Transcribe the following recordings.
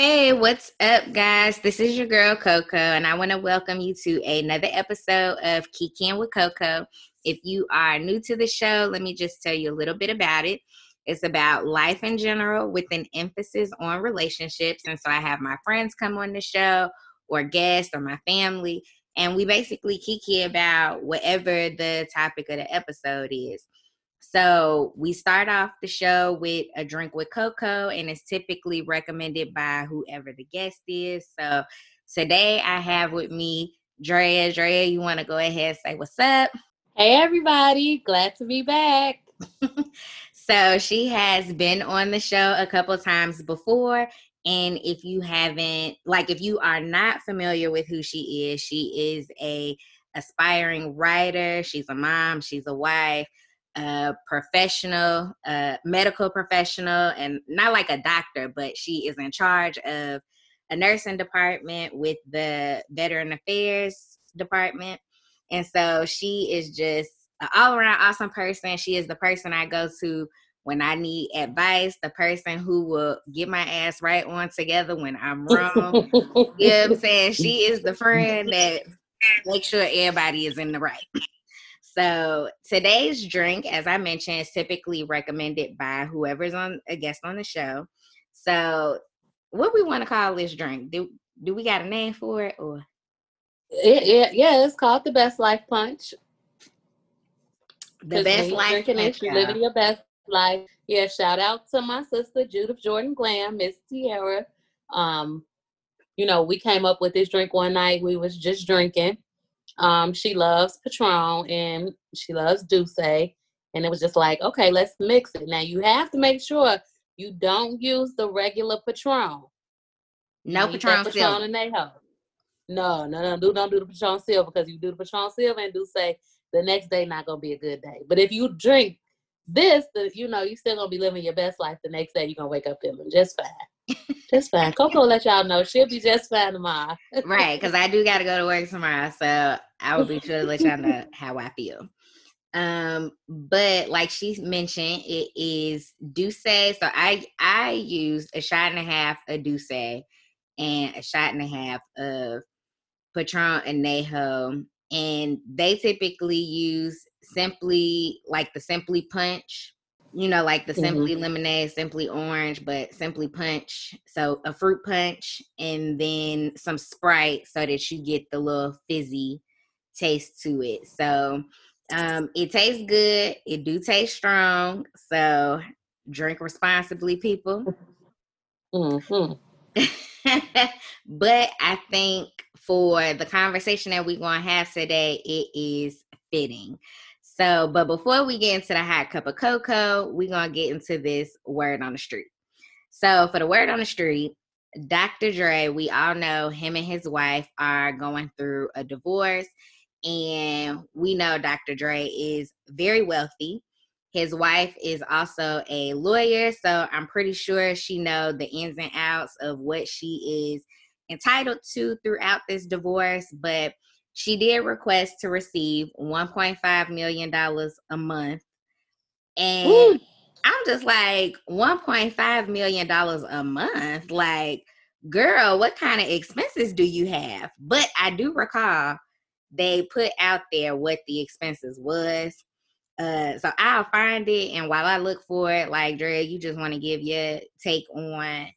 Hey, what's up, guys? This is your girl Coco, and I want to welcome you to another episode of Kikiing with Coco. If you are new to the show, let me just tell you a little bit about it. It's about life in general with an emphasis on relationships. And so I have my friends come on the show, or guests, or my family, and we basically kiki about whatever the topic of the episode is. So we start off the show with a drink with cocoa, and it's typically recommended by whoever the guest is. So today I have with me Drea. Drea, you want to go ahead and say what's up? Hey, everybody. Glad to be back. so she has been on the show a couple times before. And if you haven't, like, if you are not familiar with who she is, she is a aspiring writer. She's a mom. She's a wife a professional, a medical professional, and not like a doctor, but she is in charge of a nursing department with the Veteran Affairs department. And so she is just an all around awesome person. She is the person I go to when I need advice, the person who will get my ass right on together when I'm wrong. you know what I'm saying? She is the friend that makes sure everybody is in the right. So today's drink, as I mentioned, is typically recommended by whoever's on a guest on the show. So what we want to call this drink? Do do we got a name for it or? It, it, yeah, it's called the Best Life Punch. The best life drinking punch, living your best life. Yeah, shout out to my sister Judith Jordan Glam, Miss Tierra. Um, you know, we came up with this drink one night. We was just drinking, um, she loves Patron and she loves D'usse. And it was just like, okay, let's mix it. Now you have to make sure you don't use the regular Patron. No you Patron, Patron Anejo. No, no, no, do don't do the Patron Silver because you do the Patron Silver and D'usse, the next day not gonna be a good day. But if you drink this, the, you know, you still gonna be living your best life. The next day you're gonna wake up feeling just fine. Just fine. Coco let y'all know she'll be just fine tomorrow. right, because I do got to go to work tomorrow, so I will be sure to let y'all know how I feel. Um, but like she mentioned, it is D'usse. So I I used a shot and a half of D'usse and a shot and a half of Patron Anejo, and they typically use simply like the Simply Punch you know, like the mm-hmm. simply lemonade, simply orange, but simply punch. So a fruit punch and then some Sprite so that you get the little fizzy taste to it. So um it tastes good. It do taste strong. So drink responsibly, people. Mm-hmm. but I think for the conversation that we're going to have today, it is fitting. So, but before we get into the hot cup of cocoa, we're going to get into this word on the street. So, for the word on the street, Dr. Dre, we all know him and his wife are going through a divorce. And we know Dr. Dre is very wealthy. His wife is also a lawyer, so I'm pretty sure she know the ins and outs of what she is entitled to throughout this divorce, but she did request to receive $1.5 million a month. And Ooh. I'm just like, $1.5 million a month? Like, girl, what kind of expenses do you have? But I do recall they put out there what the expenses was. Uh, so I'll find it, and while I look for it, like Dre, you just want to give your take on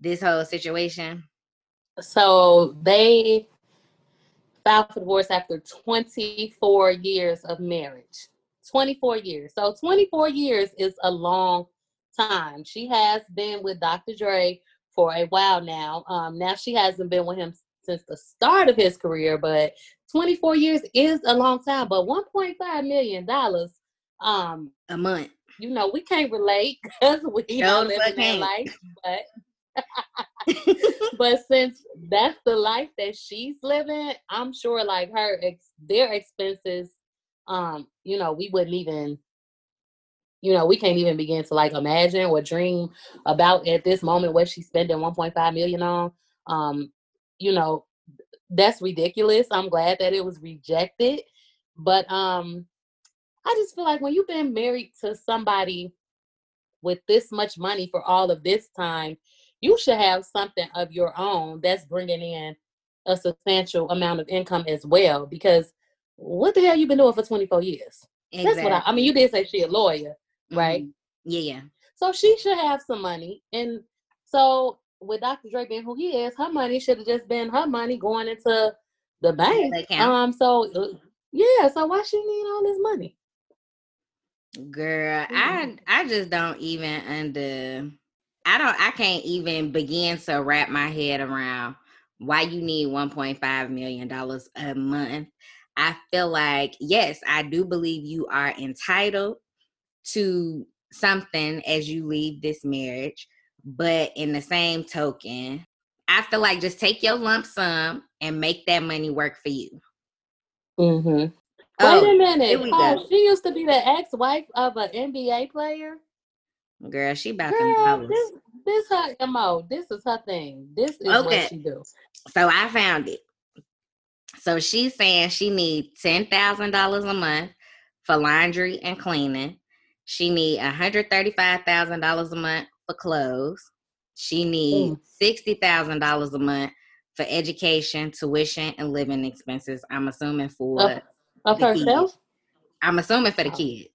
this whole situation. So they filed for divorce after 24 years of marriage. 24 years. So 24 years is a long time. She has been with Dr. Dre for a while now. Um, now she hasn't been with him since the start of his career, but 24 years is a long time. But 1.5 million dollars um a month. You know, we can't relate because we don't live in that life, but but since that's the life that she's living, I'm sure like her ex- their expenses, um, you know, we wouldn't even, you know, we can't even begin to like imagine or dream about at this moment what she's spending 1.5 million on. Um, you know, that's ridiculous. I'm glad that it was rejected, but um, I just feel like when you've been married to somebody with this much money for all of this time you should have something of your own that's bringing in a substantial amount of income as well. Because what the hell you been doing for 24 years? Exactly. That's what I, I mean. You did say she a lawyer, right? Mm-hmm. Yeah, yeah. So she should have some money, and so with Dr. Dre being who he is, her money should have just been her money going into the bank. Um. So uh, yeah. So why she need all this money? Girl, mm-hmm. I I just don't even under. I don't. I can't even begin to wrap my head around why you need 1.5 million dollars a month. I feel like yes, I do believe you are entitled to something as you leave this marriage, but in the same token, I feel like just take your lump sum and make that money work for you. Mm-hmm. Oh, Wait a minute. Oh, she used to be the ex-wife of an NBA player. Girl, she about Girl, this, this her mo. This is her thing. This is okay. what she do. So I found it. So she's saying she needs ten thousand dollars a month for laundry and cleaning. She need one hundred thirty-five thousand dollars a month for clothes. She needs mm. sixty thousand dollars a month for education, tuition, and living expenses. I'm assuming for of herself? Kids. I'm assuming for the kids.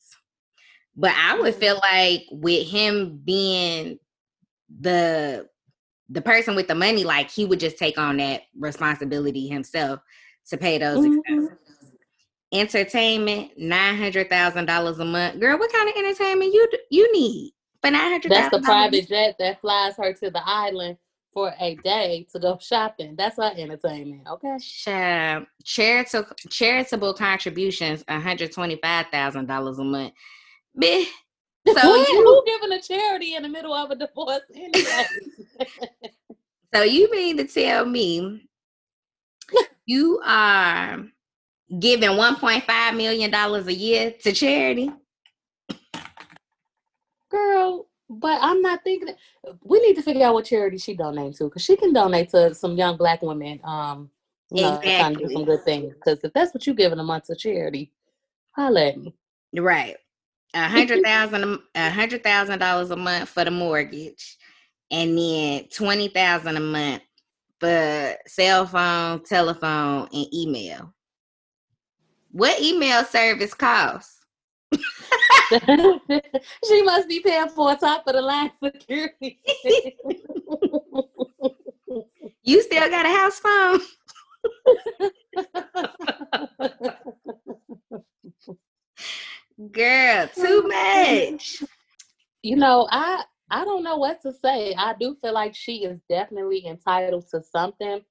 But I would feel like with him being the the person with the money, like he would just take on that responsibility himself to pay those mm-hmm. expenses. Entertainment, nine hundred thousand dollars a month. Girl, what kind of entertainment you you need for nine hundred? That's the private jet that flies her to the island for a day to go shopping. That's our entertainment. Okay. Charitable charitable contributions, one hundred twenty five thousand dollars a month. Bitch. So you who giving a charity in the middle of a divorce anyway? so you mean to tell me you are giving one point five million dollars a year to charity? Girl, but I'm not thinking. That, we need to figure out what charity she donates to, because she can donate to some young black women. Um, you know, exactly. trying to do some good things. Because if that's what you're giving a month to charity, holla at me. Right, a hundred thousand, a hundred thousand dollars a month for the mortgage, and then twenty thousand a month for cell phone, telephone, and email. What email service costs? she must be paying for top of the line security. you still got a house phone? Girl, too much. You know, I I don't know what to say. I do feel like she is definitely entitled to something.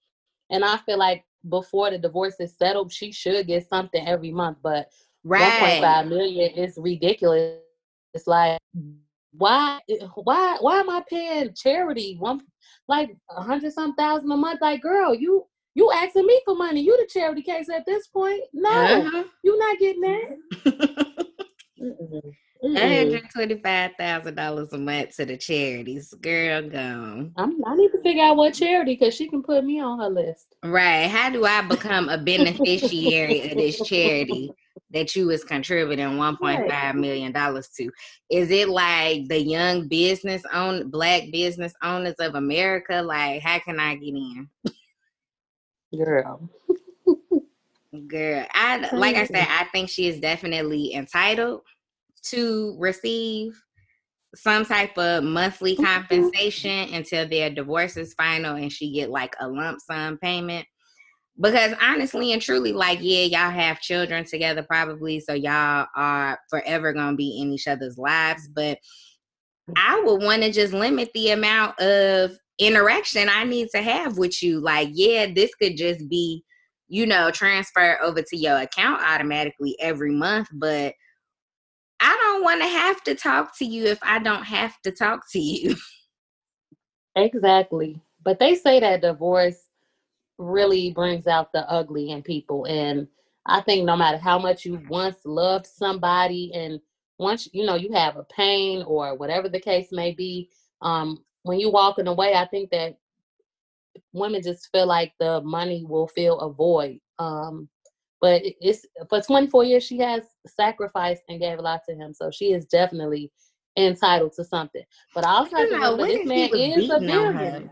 And I feel like before the divorce is settled, she should get something every month. But Right. 1.5 million is ridiculous. It's like why why why am I paying charity one like a hundred some thousand a month? Like, girl, you you asking me for money. You the charity case at this point. No, uh-huh. you not getting that. One hundred twenty-five thousand dollars a month to the charities. Girl, gone. I'm, I need to figure out what charity because she can put me on her list. Right. How do I become a beneficiary of this charity that you was contributing 1.5 million dollars to? Is it like the young business own black business owners of America? Like, how can I get in? Girl. Girl. I like I said, I think she is definitely entitled to receive some type of monthly compensation until their divorce is final and she get like a lump sum payment. Because honestly and truly like yeah y'all have children together probably so y'all are forever gonna be in each other's lives but i would want to just limit the amount of interaction i need to have with you. Like yeah this could just be you know transfer over to your account automatically every month but I don't want to have to talk to you if I don't have to talk to you. Exactly. But they say that divorce really brings out the ugly in people. And I think no matter how much you once loved somebody and once you know you have a pain or whatever the case may be, um, when you walking away, I think that women just feel like the money will fill a void. Um, but it's for 24 years she has sacrificed and gave a lot to him so she is definitely entitled to something. But I also have to remember this man is a billionaire.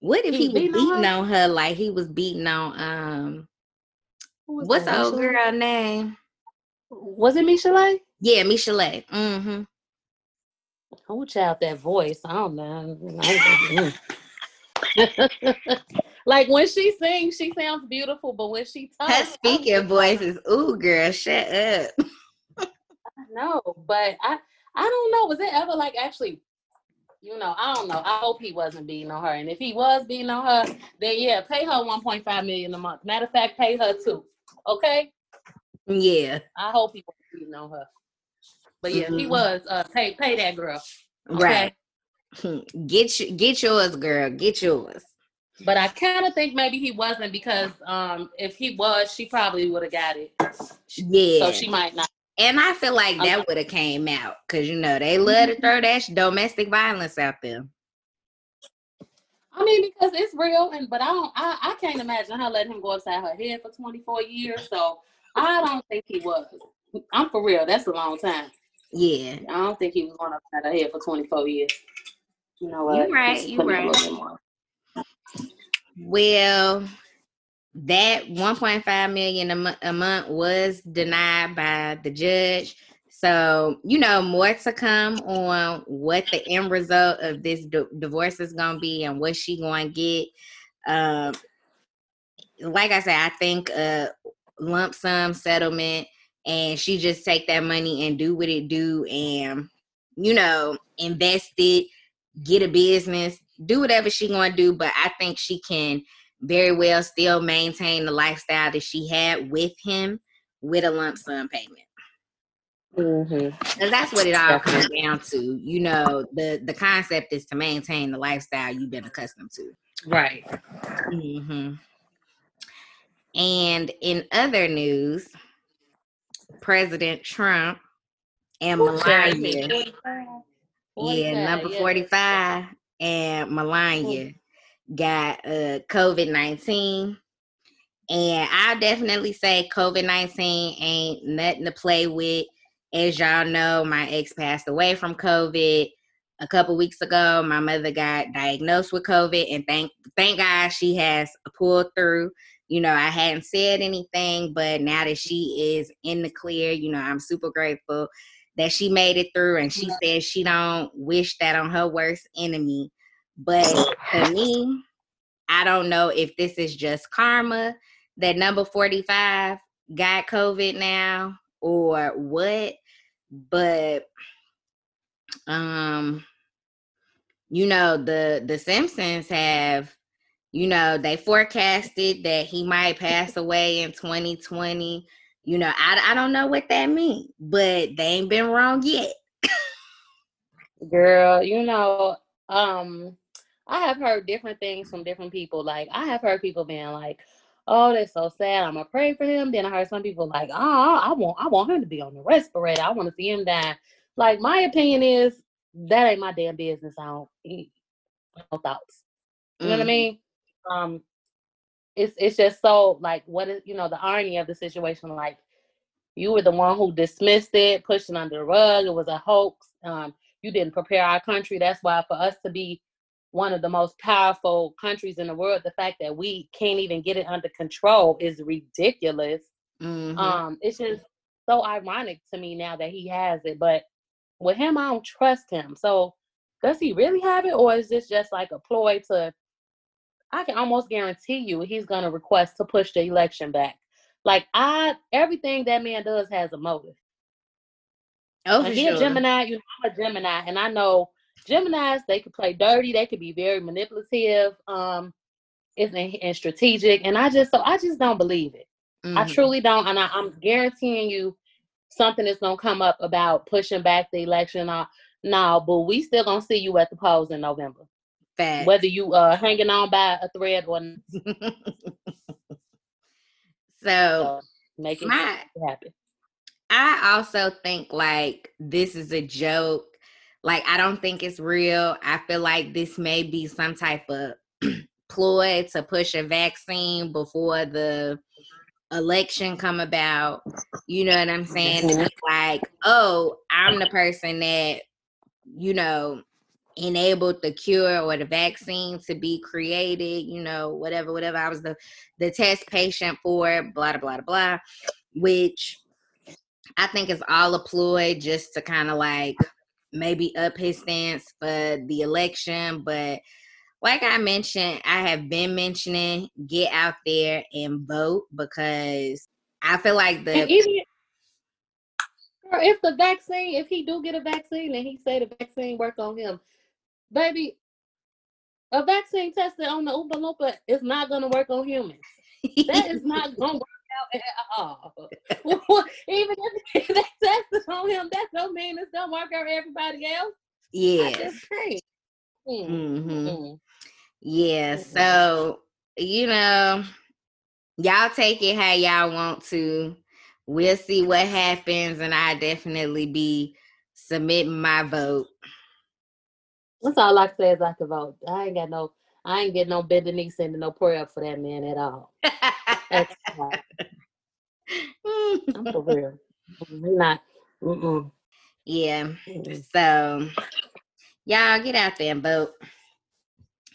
What if he, he was beating, on, her? on her like he was beating on um what's the old girl name? Was it Michel'le? Yeah, Michel'le. Mm-hmm. Oh, child, that voice. I don't know. like when she sings, she sounds beautiful, but when she talks, her speaking voice is ooh, girl, shut up. I know, but I I don't know. Was it ever like actually? You know, I don't know. I hope he wasn't beating on her, and if he was beating on her, then yeah, pay her 1.5 million a month. Matter of fact, pay her too. Okay. Yeah. I hope he wasn't beating on her. But yeah, mm-hmm. he was. Uh, pay pay that girl. Okay? Right. Get you, get yours, girl. Get yours. But I kind of think maybe he wasn't because um if he was, she probably would have got it. Yeah. So she might not. And I feel like that would have came out because you know they love to throw that domestic violence out there. I mean, because it's real, and but I don't, I, I can't imagine her letting him go upside her head for 24 years. So I don't think he was. I'm for real. That's a long time. Yeah. I don't think he was going upside her head for 24 years. You know what? You're right. You're right. Well, that 1.5 million a, a month was denied by the judge. So, you know, more to come on what the end result of this d- divorce is going to be and what she going to get. Um, like I said, I think a lump sum settlement and she just take that money and do what it do and, you know, invest it, get a business, do whatever she going to do. But I think she can very well still maintain the lifestyle that she had with him with a lump sum payment. Mm-hmm. And that's what it all comes down to. You know, the the concept is to maintain the lifestyle you've been accustomed to. Right. Mm-hmm. And in other news, President Trump and Melania. Yeah, number 45 and Melania got uh, COVID 19. And I definitely say COVID 19 ain't nothing to play with. As y'all know, my ex passed away from COVID a couple weeks ago. My mother got diagnosed with COVID, and thank thank God she has pulled through. You know, I hadn't said anything, but now that she is in the clear, you know, I'm super grateful that she made it through. And she says she don't wish that on her worst enemy. But to me, I don't know if this is just karma that number 45 got COVID now or what, but um you know the the Simpsons have you know they forecasted that he might pass away in 2020 you know I, I don't know what that means but they ain't been wrong yet girl you know um I have heard different things from different people. Like I have heard people being like, "Oh, that's so sad. I'm gonna pray for him." Then I heard some people like, "Oh, I want, I want him to be on the respirator. I want to see him die." Like my opinion is that ain't my damn business. I don't no thoughts. You mm. know what I mm. mean? Um, it's it's just so like what is you know the irony of the situation. Like you were the one who dismissed it, pushed it under the rug. It was a hoax. Um, you didn't prepare our country. That's why for us to be one of the most powerful countries in the world, the fact that we can't even get it under control is ridiculous. Mm-hmm. Um, it's just so ironic to me now that he has it, but with him, I don't trust him. So, does he really have it, or is this just like a ploy to? I can almost guarantee you he's going to request to push the election back. Like I, everything that man does has a motive. Oh, he sure. a Gemini. You know, I'm a Gemini, and I know Geminis, they could play dirty, they could be very manipulative, um, and, and strategic. And I just so I just don't believe it. Mm-hmm. I truly don't. And I, am guaranteeing you something is gonna come up about pushing back the election. Uh, no, but we still gonna see you at the polls in November. Fact. Whether you uh hanging on by a thread or so, so make it my, happen. I also think like this is a joke like I don't think it's real. I feel like this may be some type of ploy to push a vaccine before the election come about. You know what I'm saying? Like, oh, I'm the person that, you know, enabled the cure or the vaccine to be created, you know, whatever, whatever. I was the the test patient for, blah blah blah blah, which I think is all a ploy just to kind of like maybe up his stance for the election. But like I mentioned, I have been mentioning get out there and vote because I feel like the if the vaccine, if he do get a vaccine and he say the vaccine work on him, baby, a vaccine tested on the Oompa Loompa is not going to work on humans. That is not going to work out at all. Even if they tested on him, that don't mean it's going to work on everybody else. Yeah. Mm. Mm-hmm. Mm-hmm. Yeah. Mm-hmm. So, you know, y'all take it how y'all want to. We'll see what happens, and I definitely be submitting my vote. That's all I can say is I can vote. I ain't got no, I ain't getting no bending knee sending no prayer up for that man at all. That's I'm for real. We're not. Mm-mm. Yeah. So y'all get out there and vote.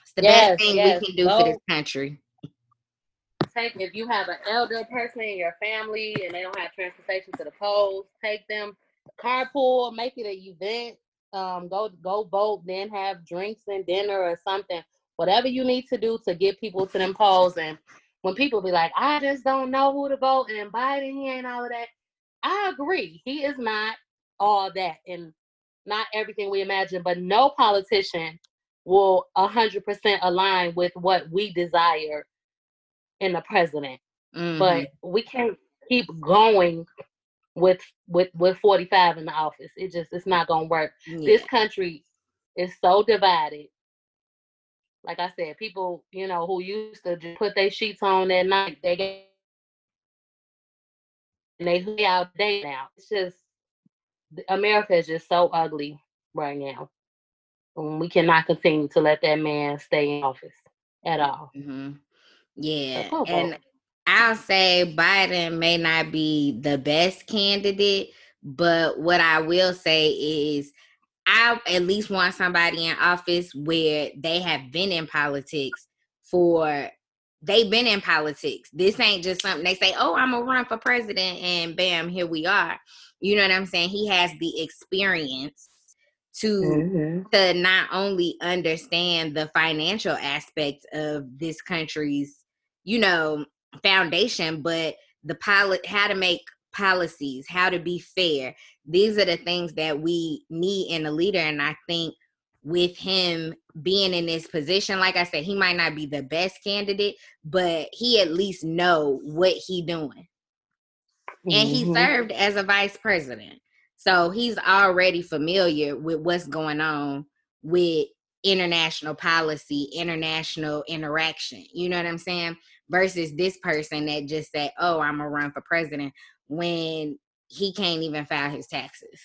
It's the yes, best thing yes, we can do vote. for this country. Take if you have an elder person in your family and they don't have transportation to the polls, take them carpool, make it an event um, go go vote, then have drinks and dinner or something. Whatever you need to do to get people to them polls. And when people be like, I just don't know who to vote, and Biden he ain't all of that. I agree. He is not all that and not everything we imagine, but no politician will 100% align with what we desire in the president. Mm-hmm. But we can't keep going with with with 45 in the office. It just it's not gonna work. Yeah. This country is so divided. Like I said, people, you know, who used to just put their sheets on at night, they get and they lay out day now. It's just America is just so ugly right now. And we cannot continue to let that man stay in office at all. Mm-hmm. Yeah, and I'll say Biden may not be the best candidate, but what I will say is I at least want somebody in office where they have been in politics for they've been in politics. This ain't just something they say, "Oh, I'm gonna run for president," and bam, here we are. You know what I'm saying? He has the experience to mm-hmm. to not only understand the financial aspects of this country's, you know, foundation, but the pilot, how to make policies, how to be fair. These are the things that we need in a leader. And I think with him being in this position, like I said, he might not be the best candidate, but he at least know what he doing. Mm-hmm. And he mm-hmm. served as a vice president. So he's already familiar with what's going on with international policy, international interaction. You know what I'm saying? Versus this person that just said, "Oh, I'm gonna run for president," when he can't even file his taxes.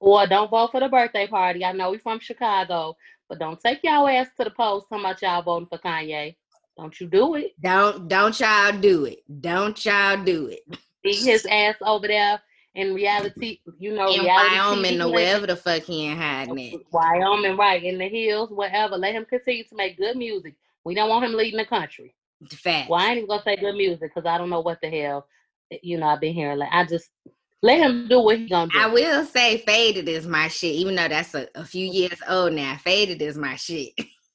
Or don't vote for the birthday party. I know we from Chicago, but don't take y'all ass to the polls talking about y'all voting for Kanye. Don't you do it. Don't don't y'all do it. Don't y'all do it. See his ass over there in reality, you know, in Wyoming or wherever the fuck he ain't hiding it. Wyoming, right, in the hills, whatever. Let him continue to make good music. We don't want him leading the country. Fact. Well, I ain't even gonna say good music because I don't know what the hell. You know, I've been hearing. Like, I just let him do what he gonna do. I will say, "Faded" is my shit, even though that's a, a few years old now. "Faded" is my shit.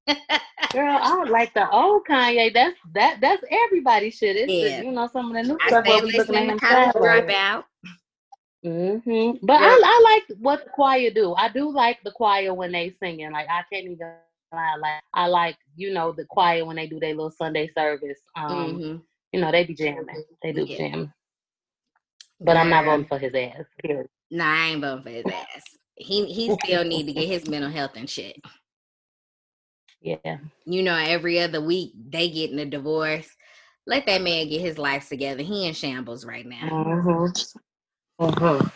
Girl, I like the old Kanye. That's that. That's everybody's shit. It's yeah. You know some of the new I stuff. I looking at college dropout. Mm-hmm. But yeah. I, I like what the choir do. I do like the choir when they singing. Like I can't even I like I like you know the choir when they do their little Sunday service. Um, mm-hmm. you know they be jamming. They do yeah. jam. But I'm not voting for his ass. Period. Nah, I ain't voting for his ass. He he still need to get his mental health and shit. Yeah. You know, every other week they getting a divorce. Let that man get his life together. He in shambles right now. Mm-hmm. Mm-hmm.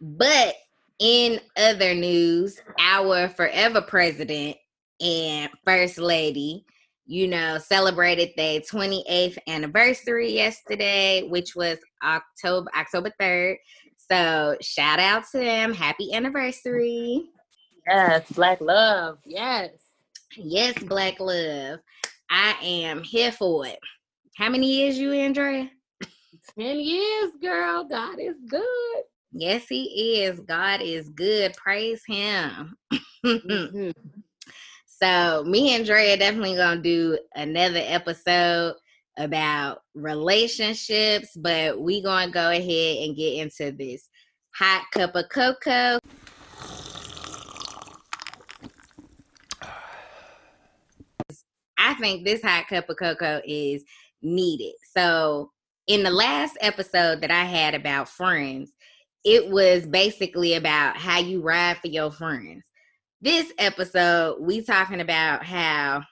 But in other news, our forever president and First Lady you know, celebrated their 28th anniversary yesterday, which was October October 3rd. So shout out to them. Happy anniversary. Yes, black love. Yes. Yes, black love. I am here for it. How many years you, Andrea? 10 years, girl. God is good. Yes, he is. God is good. Praise him. mm-hmm. So me and Dre are definitely gonna do another episode about relationships, but we gonna go ahead and get into this hot cup of cocoa. I think this hot cup of cocoa is needed. So in the last episode that I had about friends, it was basically about how you ride for your friends this episode we talking about how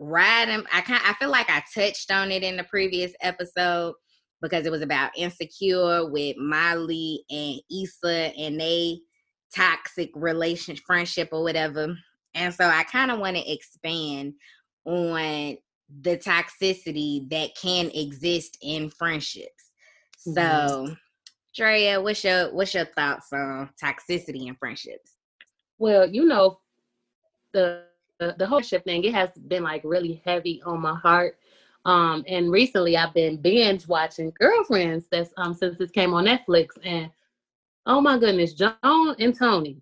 riding i kind I feel like I touched on it in the previous episode because it was about insecure with Molly and Issa and they toxic relation friendship or whatever. And so I kind of want to expand on the toxicity that can exist in friendships. Mm-hmm. So Drea, what's your what's your thoughts on toxicity in friendships? Well, you know, the the, the whole ship thing, it has been like really heavy on my heart. Um, and recently I've been binge watching Girlfriends that's um since this came on Netflix and oh my goodness, Joan and Tony.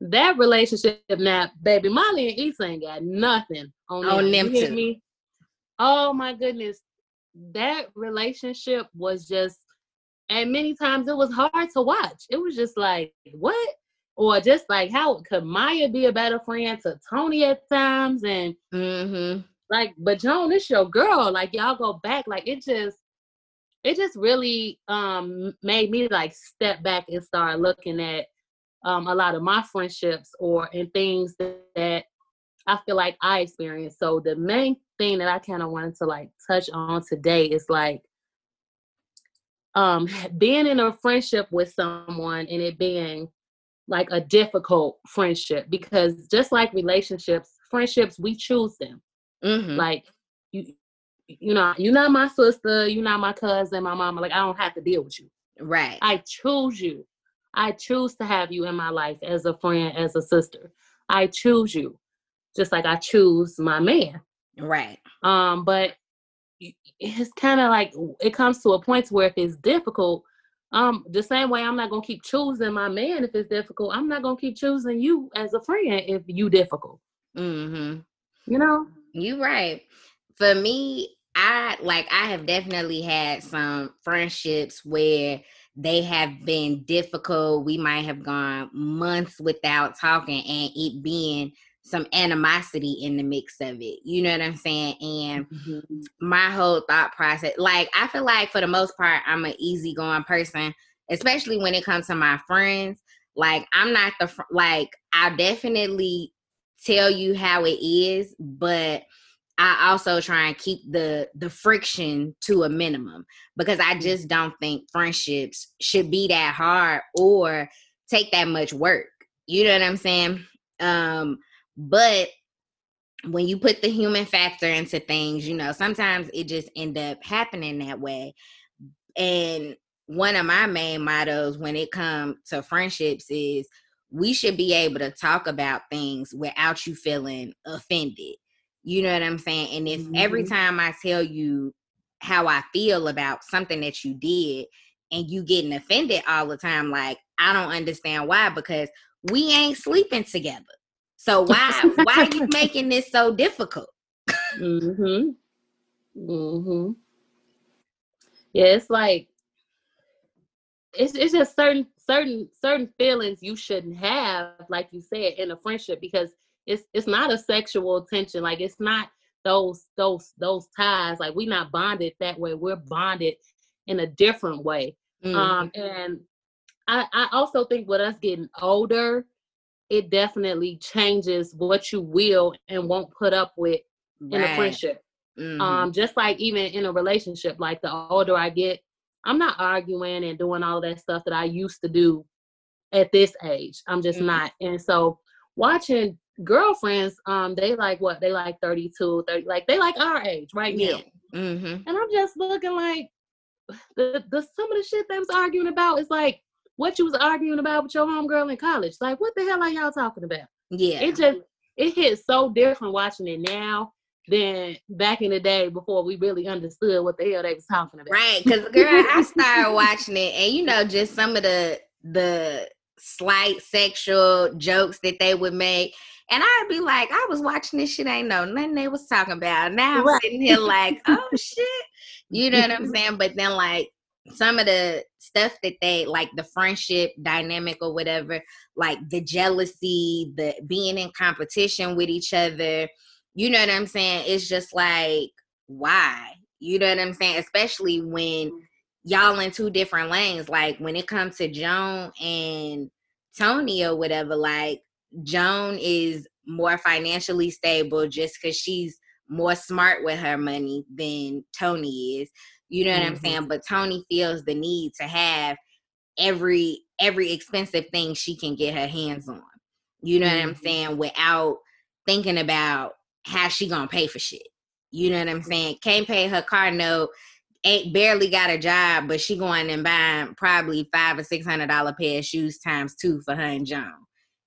That relationship now, baby, Molly and Issa ain't got nothing on, on them. them me? Oh my goodness. That relationship was just and many times it was hard to watch. It was just like, what? Or just like how could Maya be a better friend to Tony at times? And mm-hmm. like but Joan it's your girl. Like y'all go back. Like it just it just really um made me like step back and start looking at um a lot of my friendships or and things that, that I feel like I experienced. So the main thing that I kind of wanted to like touch on today is like um being in a friendship with someone and it being like a difficult friendship because just like relationships, friendships we choose them. Mm-hmm. Like you, you know, you're not my sister, you're not my cousin, my mama. Like I don't have to deal with you. Right. I choose you. I choose to have you in my life as a friend, as a sister. I choose you, just like I choose my man. Right. Um, but it's kind of like it comes to a point where if it's difficult, um, the same way I'm not gonna keep choosing my man if it's difficult. I'm not gonna keep choosing you as a friend if you difficult. Mm-hmm. You know, you right. For me, I like I have definitely had some friendships where they have been difficult. We might have gone months without talking and it being some animosity in the mix of it. You know what I'm saying? And mm-hmm. my whole thought process, like I feel like for the most part, I'm an easygoing person, especially when it comes to my friends. Like I'm not the like I definitely tell you how it is, but I also try and keep the the friction to a minimum because I mm-hmm. just don't think friendships should be that hard or take that much work. You know what I'm saying? Um but when you put the human factor into things, you know, sometimes it just end up happening that way. And one of my main mottos when it comes to friendships is we should be able to talk about things without you feeling offended. You know what I'm saying? And if mm-hmm. every time I tell you how I feel about something that you did and you getting offended all the time, like I don't understand why because we ain't sleeping together. So why why are you making this so difficult? mhm. Mhm. Yeah, it's like it's it's just certain certain certain feelings you shouldn't have, like you said, in a friendship because it's it's not a sexual tension. Like it's not those those those ties. Like we're not bonded that way. We're bonded in a different way. Mm-hmm. Um, and I, I also think with us getting older, it definitely changes what you will and won't put up with in a friendship. Mm-hmm. Um, just like even in a relationship, like the older I get, I'm not arguing and doing all that stuff that I used to do at this age. I'm just mm-hmm. not. And so watching girlfriends, um, they like what? They like 32, 30, like they like our age right Yeah. now. Mm-hmm. And I'm just looking like the, the some of the shit they was arguing about is like what you was arguing about with your homegirl in college. Like, what the hell are y'all talking about? Yeah. It just it hits so different watching it now than back in the day before we really understood what the hell they was talking about. Right, because girl, I started watching it, and you know, just some of the the slight sexual jokes that they would make, and I'd be like, I was watching this shit, ain't know nothing they was talking about. Now I'm Right. sitting here like, oh shit, you know what I'm saying? But then like some of the stuff that they like the friendship dynamic or whatever, like the jealousy, the being in competition with each other, you know what I'm saying? It's just like, why? You know what I'm saying? Especially when y'all in two different lanes. Like when it comes to Joan and Tony or whatever, like Joan is more financially stable just because she's more smart with her money than Tony is. You know what I'm Mhm. saying? But Tony feels the need to have every every expensive thing she can get her hands on. You know what I'm Mhm. saying? Without thinking about how she gonna pay for shit. You know what I'm saying? Can't pay her car note, ain't barely got a job, but she going and buying probably five or six hundred dollar pair of shoes times two for her and John.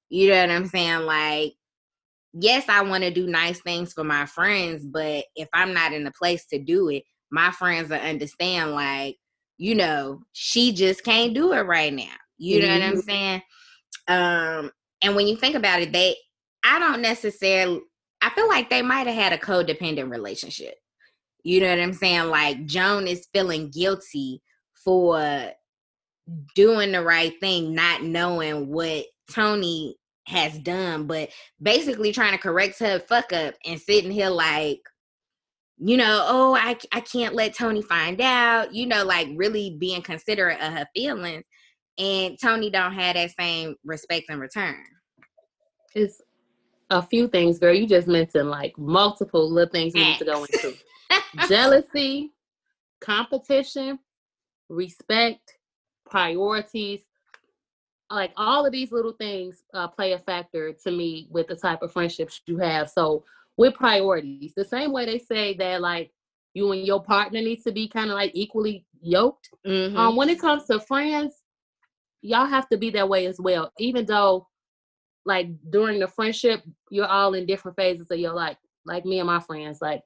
You know what I'm saying? Like, yes, I want to do nice things for my friends, but if I'm not in a place to do it, my friends will understand, like, you know, she just can't do it right now. You know what I'm Mhm. saying? Um, and when you think about it, they I don't necessarily I feel like they might have had a codependent relationship. You know what I'm saying? Like Joan is feeling guilty for doing the right thing, not knowing what Tony has done, but basically trying to correct her fuck up and sitting here like, you know, oh, I, I can't let Tony find out, you know, like really being considerate of her feelings. And Tony don't have that same respect in return. It's a few things, girl. You just mentioned like multiple little things we need to go into. Jealousy, competition, respect, priorities. Like all of these little things uh, play a factor to me with the type of friendships you have. So with priorities, the same way they say that like you and your partner needs to be kind of like equally yoked. Mhm. Um, when it comes to friends, y'all have to be that way as well. Even though, like during the friendship, you're all in different phases of your life. Like me and my friends, like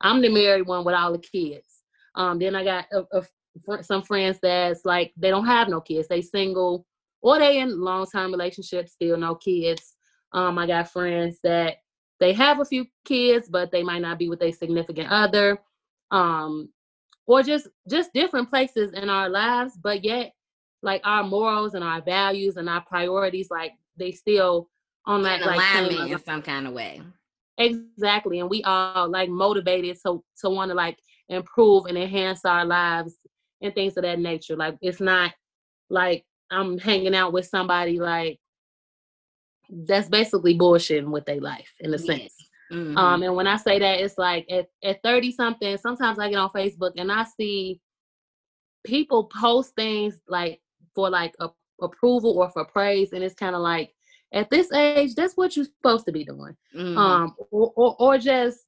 I'm the married one with all the kids. Um, then I got a, a fr- some friends that's like they don't have no kids, they single or they in long time relationships, still no kids. Um, I got friends that they have a few kids, but they might not be with a significant other. Um, or just just different places in our lives, but yet like our morals and our values and our priorities, like they still on that like alignment in some kind of way. Exactly. And we all like motivated to to want to like improve and enhance our lives and things of that nature. Like it's not like I'm hanging out with somebody like that's basically bullshitting with their life in a Yeah. sense. Mhm. Um, and when I say that, it's like at, at 30 something, sometimes I get on Facebook and I see people post things like for like a, approval or for praise. And it's kind of like, at this age, that's what you're supposed to be doing. Mhm. Um, or, or, or just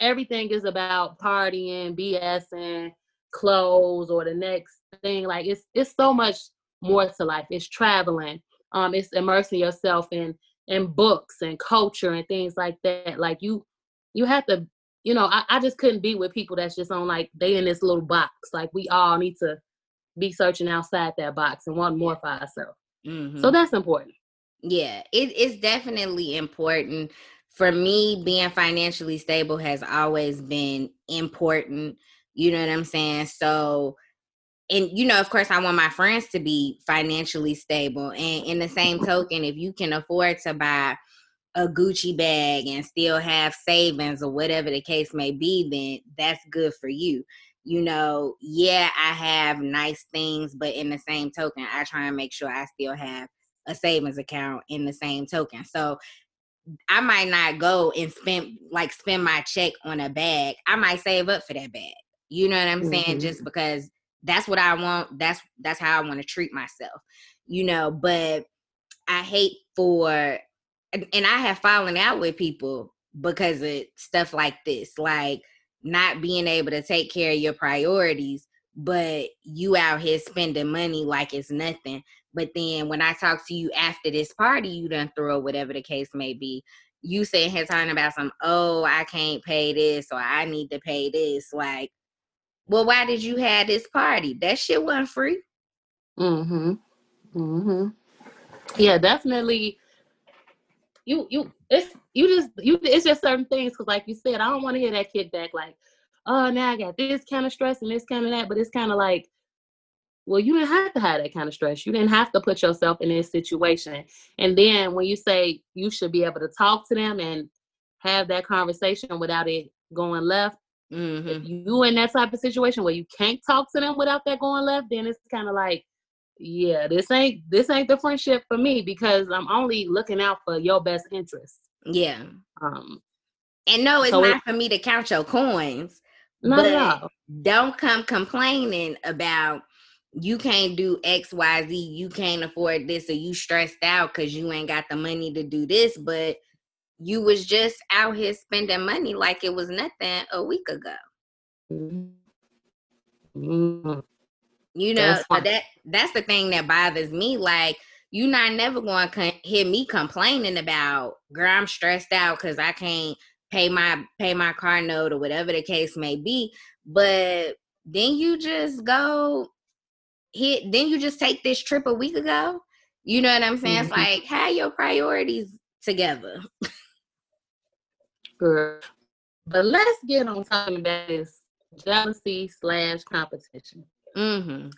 everything is about partying, BS and clothes or the next thing. Like it's, it's so much more to life. It's traveling. Um, it's immersing yourself in in books and culture and things like that. Like you you have to, you know, I, I just couldn't be with people that's just on like they in this little box. Like we all need to be searching outside that box and want more for ourselves. Mhm. So that's important. Yeah, it is definitely important. For me, being financially stable has always been important. You know what I'm saying? So, and you know, of course, I want my friends to be financially stable. And in the same token, if you can afford to buy a Gucci bag and still have savings or whatever the case may be, then that's good for you. You know, yeah, I have nice things, but in the same token, I try and make sure I still have a savings account in the same token. So I might not go and spend like spend my check on a bag. I might save up for that bag. You know what I'm saying? Mhm. Just because that's what I want. That's that's how I want to treat myself. You know, but I hate for and I have fallen out with people because of stuff like this, like not being able to take care of your priorities, but you out here spending money like it's nothing. But then when I talk to you after this party, you done throw whatever the case may be. You saying here talking about some, oh, I can't pay this or I need to pay this. Like, well, why did you have this party? That shit wasn't free. Mm-hmm. Mm-hmm. Yeah, definitely. You you it's you just you it's just certain things because like you said, I don't want to hear that kickback like, oh now I got this kind of stress and this kind of that, but it's kind of like, well, you didn't have to have that kind of stress. You didn't have to put yourself in this situation. And then when you say you should be able to talk to them and have that conversation without it going left, Mm-hmm. if you in that type of situation where you can't talk to them without that going left, then it's kind of like, yeah, this ain't this ain't the friendship for me because I'm only looking out for your best interest. Yeah. Um, And no, it's So it- not for me to count your coins. not at But- all. Don't come complaining about you can't do X, Y, Z, you can't afford this, or you stressed out because you ain't got the money to do this, but you was just out here spending money like it was nothing a week ago. Mhm. You know, That's that that's the thing that bothers me. Like, you not never going to con- hear me complaining about, girl, I'm stressed out because I can't pay my pay my car note or whatever the case may be. But then you just go hit. Then you just take this trip a week ago. You know what I'm saying? It's Mhm. like have your priorities together. Girl. But let's get on talking about this jealousy slash competition. Mm-hmm.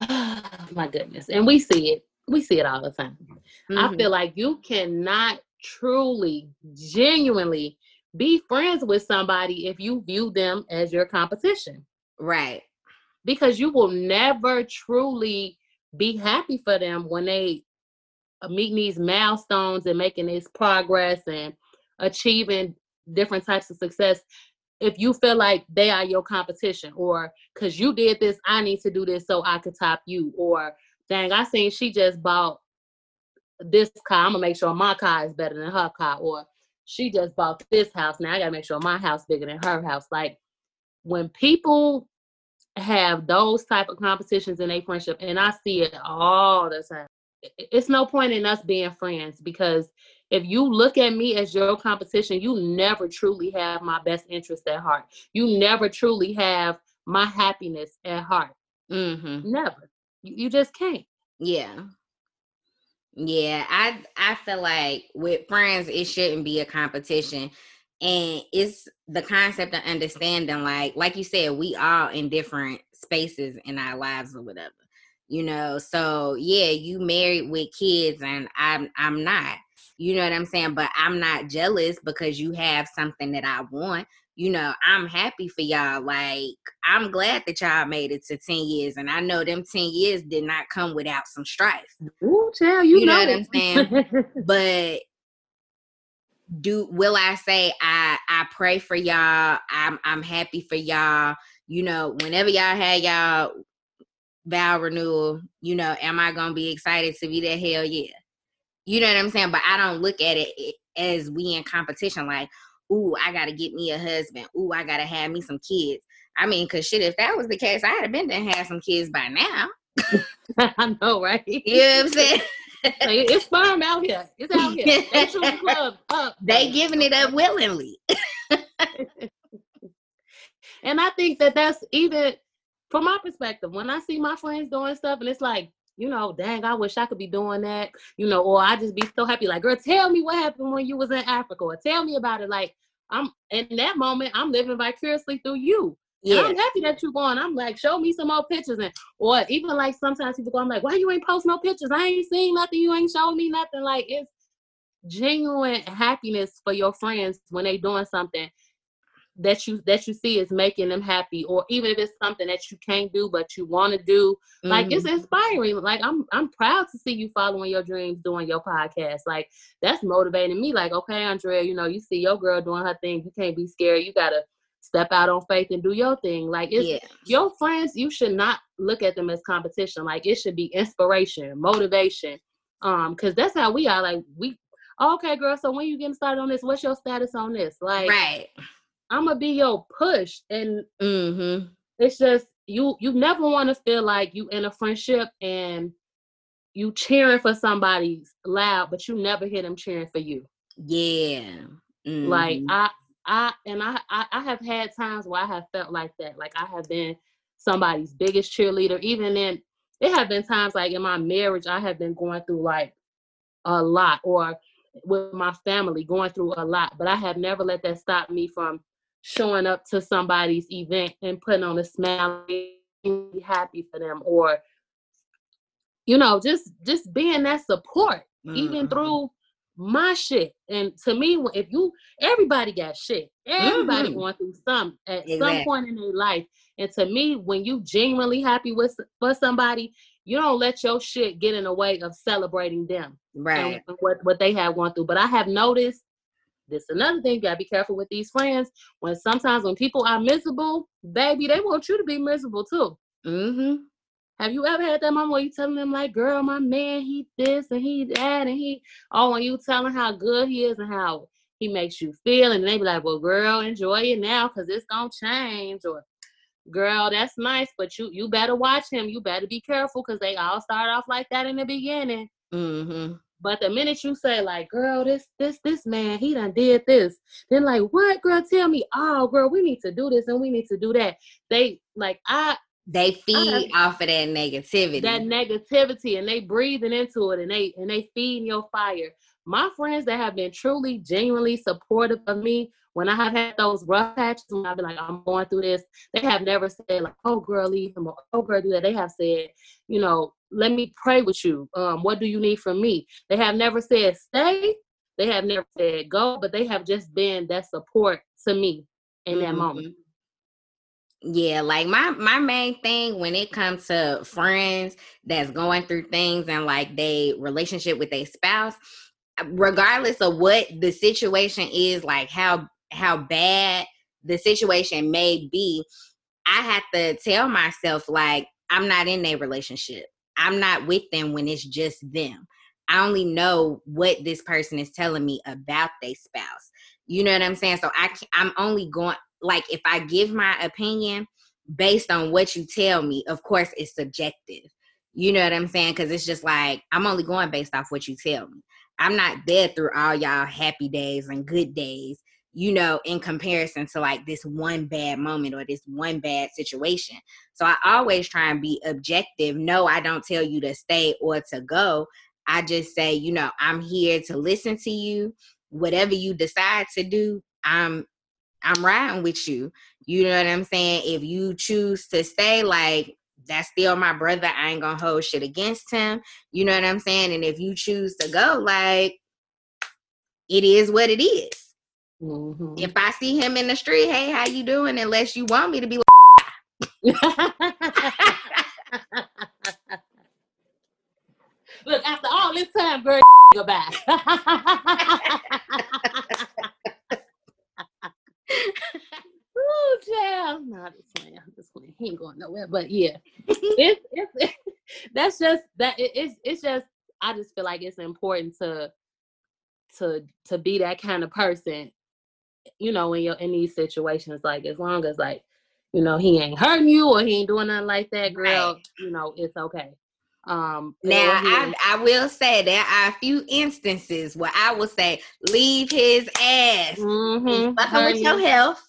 My goodness. And we see it. We see it all the time. I Mhm. feel like you cannot truly, genuinely be friends with somebody if you view them as your competition right. because you will never truly be happy for them when they are meeting these milestones and making this progress and achieving different types of success if you feel like they are your competition or because you did this i need to do this so i could top you or dang i seen she just bought this car i'm gonna make sure my car is better than her car or she just bought this house now i gotta make sure my house bigger than her house like when people have those type of competitions in a friendship and i see it all the time it's no point in us being friends because if you look at me as your competition you never truly have my best interest at heart you never truly have my happiness at heart Mm-hmm. never you, you just can't Yeah. Yeah, I I feel like with friends it shouldn't be a competition. And it's the concept of understanding like like you said we all in different spaces in our lives or whatever. You know, so yeah, you married with kids and I'm I'm not. You know what I'm saying? But I'm not jealous because you have something that I want. You know, I'm happy for y'all. Like, I'm glad that y'all made it to 10 years. And I know them 10 years did not come without some strife. Ooh, child, you, You know know, what I'm saying? But do will I say I I pray for y'all. I'm I'm happy for y'all. You know, whenever y'all had y'all vow renewal, you know, am I gonna be excited to be there? Hell yeah. You know what I'm saying? But I don't look at it eh, as we in competition, like, ooh, I gotta get me a husband. Ooh, I gotta have me some kids. I mean, cause shit, if that was the case, I'd have been to have some kids by now. I know, right? You know what I'm saying? It's sperm out here. It's out here. Club up. they giving it up willingly. And I think that that's even from my perspective. When I see my friends doing stuff, and it's like, you know, dang, I wish I could be doing that, you know, or I just be so happy. Like, girl, tell me what happened when you was in Africa, or tell me about it. Like, I'm in that moment, I'm living vicariously through you. Yeah. I'm happy that you're going. I'm like, show me some more pictures. And or even like sometimes people go, I'm like, why you ain't post no pictures? I ain't seen nothing. You ain't showing me nothing. Like it's genuine happiness for your friends when they doing something that you that you see is making them happy, or even if it's something that you can't do but you want to do. Like it's Mhm. inspiring. Like I'm I'm proud to see you following your dreams, doing your podcast. Like that's motivating me. Like, okay, Andrea, you know, you see your girl doing her thing. You can't be scared. You gotta step out on faith and do your thing. Like it's yeah. your friends, you should not look at them as competition. Like it should be inspiration, motivation. Um, because that's how we are. Like we okay, girl, so when you getting started on this, what's your status on this? Like, right. I'm gonna be your push, and Mm-hmm. it's just you. You never want to feel like you in a friendship and you cheering for somebody loud, but you never hear them cheering for you. Yeah. Like Mhm. I, I, and I, I, I have had times where I have felt like that. Like I have been somebody's biggest cheerleader. Even in, it have been times like in my marriage, I have been going through like a lot, or with my family going through a lot. But I have never let that stop me from showing up to somebody's event and putting on a smile, being happy for them, or you know, just just being that support even Mhm. through my shit. And to me, if you everybody got shit, everybody Mhm. going through some at some point in their life. And to me, when you genuinely happy with for somebody, you don't let your shit get in the way of celebrating them Right. and what what they have gone through. But I have noticed this another thing. You gotta be careful with these friends. When sometimes when people are miserable, baby, they want you to be miserable too. Mm-hmm. Have you ever had that moment where you telling them like, girl, my man, he this and he that and he oh, and you telling how good he is and how he makes you feel, and they be like, Well, girl, enjoy it now because it's gonna change. Or girl, that's nice, but you you better watch him. You better be careful because they all start off like that in the beginning. Mm-hmm. But the minute you say, like, girl, this, this, this man, he done did this, then like, what, girl, tell me, oh, girl, we need to do this and we need to do that. They like I They feed off of that negativity. that negativity and they breathing into it and they and they feeding your fire. My friends that have been truly, genuinely supportive of me when I have had those rough patches when I've been like, I'm going through this, they have never said like, oh girl, leave him or oh girl, do that. They have said, you know, let me pray with you. Um, what do you need from me? They have never said stay. They have never said go, but they have just been that support to me in that Mhm. moment. Yeah, like my my main thing when it comes to friends that's going through things and like they relationship with their spouse, regardless of what the situation is, like how how bad the situation may be, I have to tell myself like I'm not in a relationship. I'm not with them when it's just them. I only know what this person is telling me about their spouse. You know what I'm saying? So I can, I'm only going like if I give my opinion based on what you tell me, of course it's subjective. You know what I'm saying? Because it's just like I'm only going based off what you tell me. I'm not there through all y'all happy days and good days, you know, in comparison to like this one bad moment or this one bad situation. So I always try and be objective. No, I don't tell you to stay or to go. I just say, you know, I'm here to listen to you. Whatever you decide to do, I'm I'm riding with you. You know what I'm saying? If you choose to stay, like that's still my brother. I ain't gonna hold shit against him. You know what I'm saying? And if you choose to go, like it is what it is. Mhm. If I see him in the street, hey, how you doing? Unless you want me to be like, Look, after all this time, girl, goodbye. Ooh, child. No, I'm just playing. I'm just playing. He ain't going nowhere. But yeah, it's, it's that's just that. It, it's it's just. I just feel like it's important to to to be that kind of person. You know, when you're in these situations, like as long as like you know he ain't hurting you or he ain't doing nothing like that, girl. Right. You know, it's okay. Um, now I, I will say there are a few instances where I will say, leave his ass. He's Mhm, fucking with your health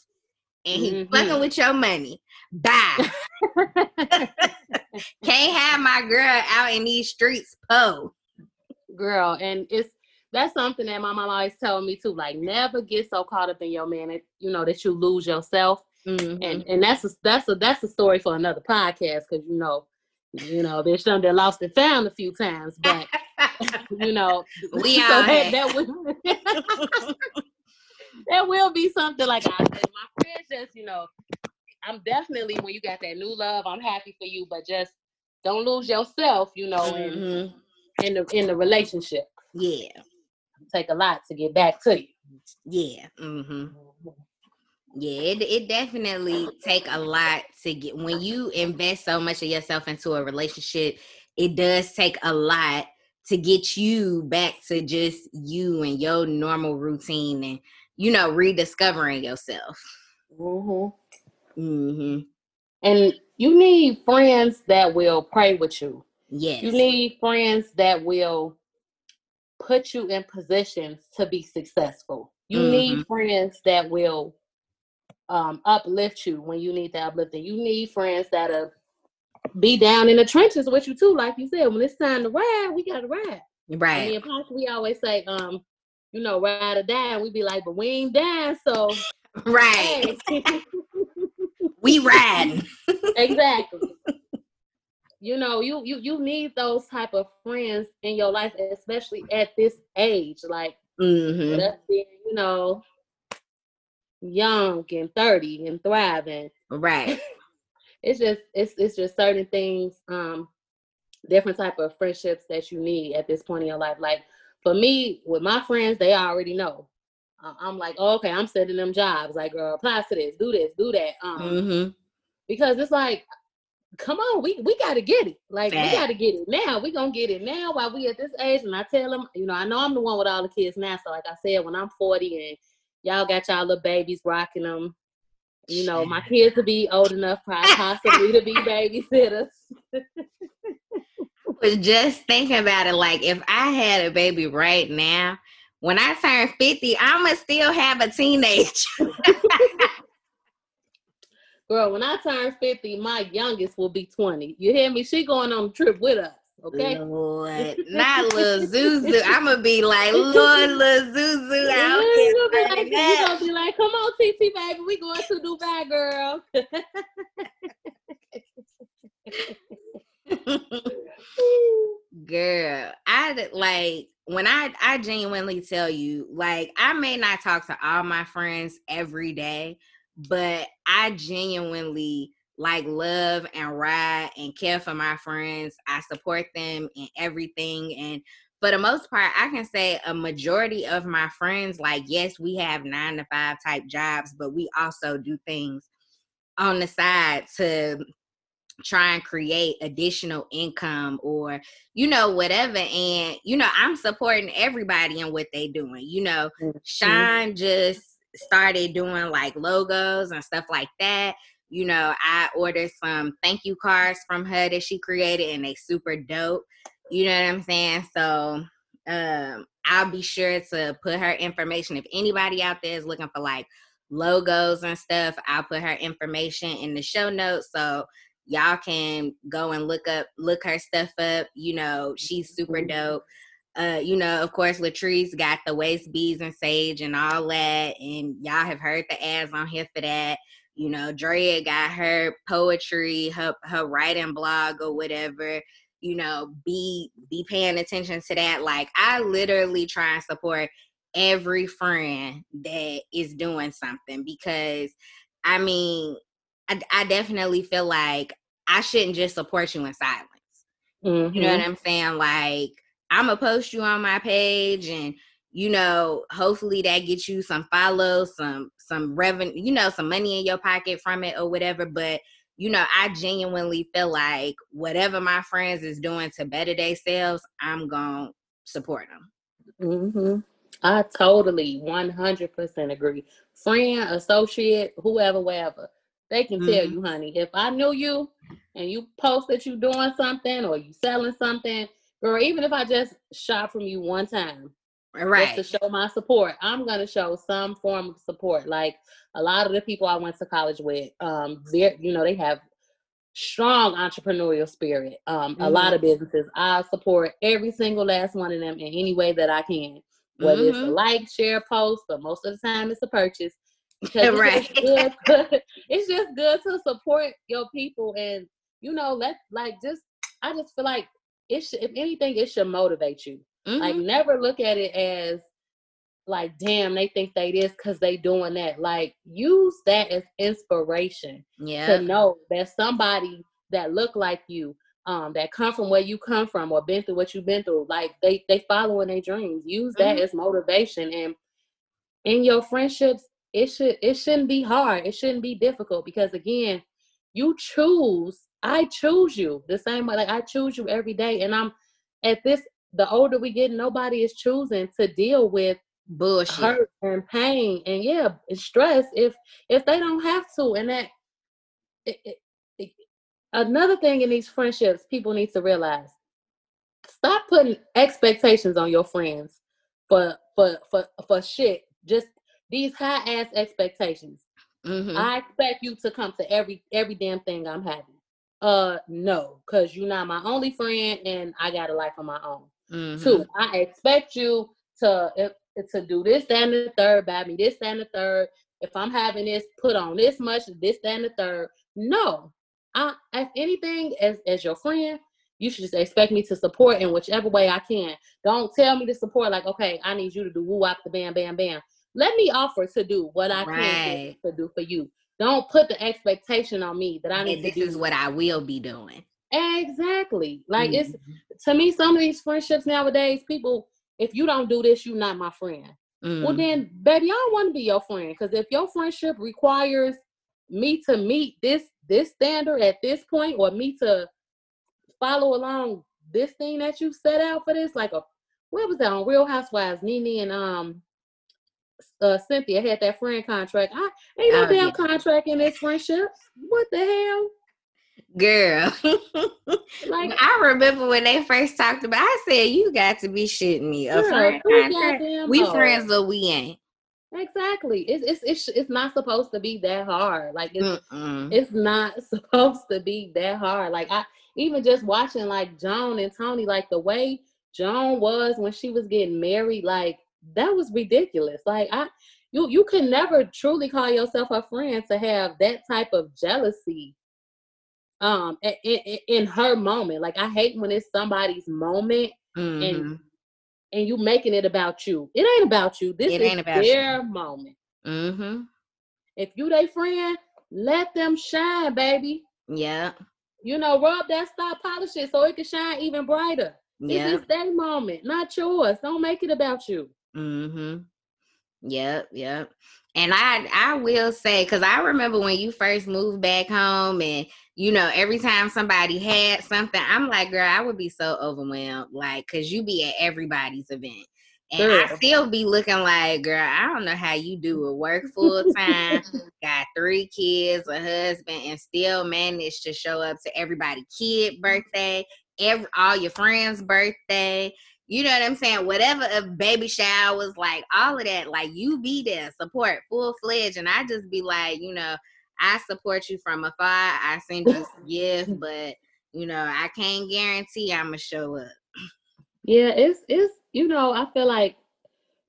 and he's Mhm. fucking with your money. Bye. Can't have my girl out in these streets, po. girl and it's that's something that my mom always told me too like never get so caught up in your man that you know that you lose yourself Mhm. and and that's a that's a that's a story for another podcast because you know you know bitch done been lost and found a few times but you know We so that, that will that will be something like I said my friends just you know I'm definitely when you got that new love I'm happy for you but just don't lose yourself you know in Mhm. in the in the relationship Yeah, take a lot to get back to you. yeah. Mm-hmm. Yeah, it, it definitely take a lot to get when you invest so much of yourself into a relationship. It does take a lot to get you back to just you and your normal routine and you know rediscovering yourself. Mm-hmm. Mm-hmm. And you need friends that will pray with you. Yes. You need friends that will put you in positions to be successful. You mm-hmm. need friends that will um, uplift you when you need that uplifting. You need friends that'll be down in the trenches with you too, like you said. When it's time to ride, we gotta ride. Right. And then we always say, um, you know, ride or die. We be like, but we ain't dying, so right. we ride. exactly. You know, you you you need those type of friends in your life, especially at this age. Like, mm-hmm. being, you know, young and 30 and thriving. Right. it's just it's it's just certain things, um, different type of friendships that you need at this point in your life. Like for me, with my friends, they already know. I'm like, oh, okay, I'm setting them jobs. Like, girl, apply for this, do this, do that. Um, mm-hmm. because it's like, come on, we we got to get it. Like, we got to get it now. We gonna get it now while we at this age. And I tell them, you know, I know I'm the one with all the kids now. So, like I said, when I'm 40 and y'all got y'all little babies rocking them. You know, my kids will be old enough possibly to be babysitters. was just thinking about it. Like, if I had a baby right now, when I turn 50, I'ma still have a teenage. Girl, when I turn 50, my youngest will be 20. You hear me? She going on a trip with us. Okay. Lord, not little Zuzu. I'm gonna be like, Lord, little Zuzu. I don't care. Like, you gonna be like, come on, TT baby, we going to Dubai, girl. girl, I like when I I genuinely tell you, like, I may not talk to all my friends every day, but I genuinely like love and ride and care for my friends. I support them in everything. And for the most part, I can say a majority of my friends, like, yes, we have nine to five type jobs, but we also do things on the side to try and create additional income or you know whatever and you know i'm supporting everybody in what they doing you know mm-hmm. shine just started doing like logos and stuff like that you know, I ordered some thank you cards from her that she created and they super dope. You know what I'm saying? So um I'll be sure to put her information. If anybody out there is looking for like logos and stuff, I'll put her information in the show notes so y'all can go and look up look her stuff up. You know, she's super mm-hmm. dope. Uh, you know, of course, Latrice got the waist beads and sage and all that, and y'all have heard the ads on here for that. You know, Drea got her poetry, her her writing blog or whatever. You know, be be paying attention to that. Like I literally try and support every friend that is doing something because I mean, I, I definitely feel like I shouldn't just support you in silence. Mm-hmm. You know what mm-hmm. I'm saying? Like I'm gonna post you on my page and you know, hopefully that gets you some follows, some some revenue, you know, some money in your pocket from it or whatever. But you know, I genuinely feel like whatever my friends is doing to better themselves, I'm gonna support them. Mm-hmm. I totally 100% agree. Friend, associate, whoever, wherever, they can mm-hmm. tell you, honey. If I knew you and you post that you're doing something or you selling something, or even if I just shop from you one time, right just to show my support i'm going to show some form of support like a lot of the people i went to college with um they you know they have strong entrepreneurial spirit um mm-hmm. a lot of businesses i support every single last one of them in any way that i can whether mm-hmm. it's a mm-hmm. like share post but most of the time it's a purchase because right. it's, just it's just good to support your people and you know let like just i just feel like it should if anything it should motivate you. Mm-hmm. Like never look at it as like damn they think they this because they doing that. Like use that as inspiration yeah to know that somebody that look like you um that come from where you come from or been through what you've been through like they they following their dreams. Use that mm-hmm. as motivation and in your friendships it should it shouldn't be hard. It shouldn't be difficult because again you choose i choose you the same way like i choose you every day and i'm at this the older we get, nobody is choosing to deal with bullshit hurt and pain and yeah, stress if if they don't have to. And that it, it, it, another thing in these friendships, people need to realize: stop putting expectations on your friends for for for for shit. Just these high ass expectations. Mm-hmm. I expect you to come to every every damn thing I'm having. Uh, no, because you're not my only friend, and I got a life of my own. Mm-hmm. Two, I expect you to if, to do this, that, and the third, buy me this, that, and the third. If I'm having this, put on this much, this, that, and the third. No, I, if anything, as as your friend, you should just expect me to support in whichever way I can. Don't tell me to support like, okay, I need you to do woo wop the bam bam bam. Let me offer to do what I right. can to do for you. Don't put the expectation on me that I need and this is what I will be doing. Exactly. Like mm-hmm. it's to me, some of these friendships nowadays, people, if you don't do this, you're not my friend. Mm-hmm. Well, then, baby, I don't want to be your friend. Because if your friendship requires me to meet this this standard at this point, or me to follow along this thing that you set out for this, like a what was that on Real Housewives? Nene and um uh, Cynthia had that friend contract. I ain't no oh, damn yeah. contract in this friendship. What the hell? Girl, like I remember when they first talked about. I said, "You got to be shitting me." A friend? We friends, but we ain't. Exactly. It's, it's it's it's not supposed to be that hard. Like it's Mm-mm. it's not supposed to be that hard. Like I even just watching like Joan and Toni, like the way Joan was when she was getting married, like that was ridiculous. Like I you you can never truly call yourself a friend to have that type of jealousy um in, in, in her moment. Like I hate when it's somebody's moment mm-hmm. and and you making it about you. It ain't about you. This it is about their you. moment. Mm-hmm. If you they friend, let them shine, baby. Yeah. You know, rub that stop polish it so it can shine even brighter. Yeah. This is their moment, not yours. Don't make it about you. Mm-hmm. Yep, yep. And I I will say, because I remember when you first moved back home and you know, every time somebody had something, I'm like, girl, I would be so overwhelmed. Like, cause you be at everybody's event. And I still be looking like, girl, I don't know how you do it. Work full time, got three kids, a husband, and still manage to show up to everybody' kid birthday, every all your friends' birthday you know what I'm saying? Whatever a baby showers, like all of that, like you be there, support full fledged. And I just be like, you know, I support you from afar. I send you gifts, but you know, I can't guarantee I'ma show up. Yeah, it's it's you know, I feel like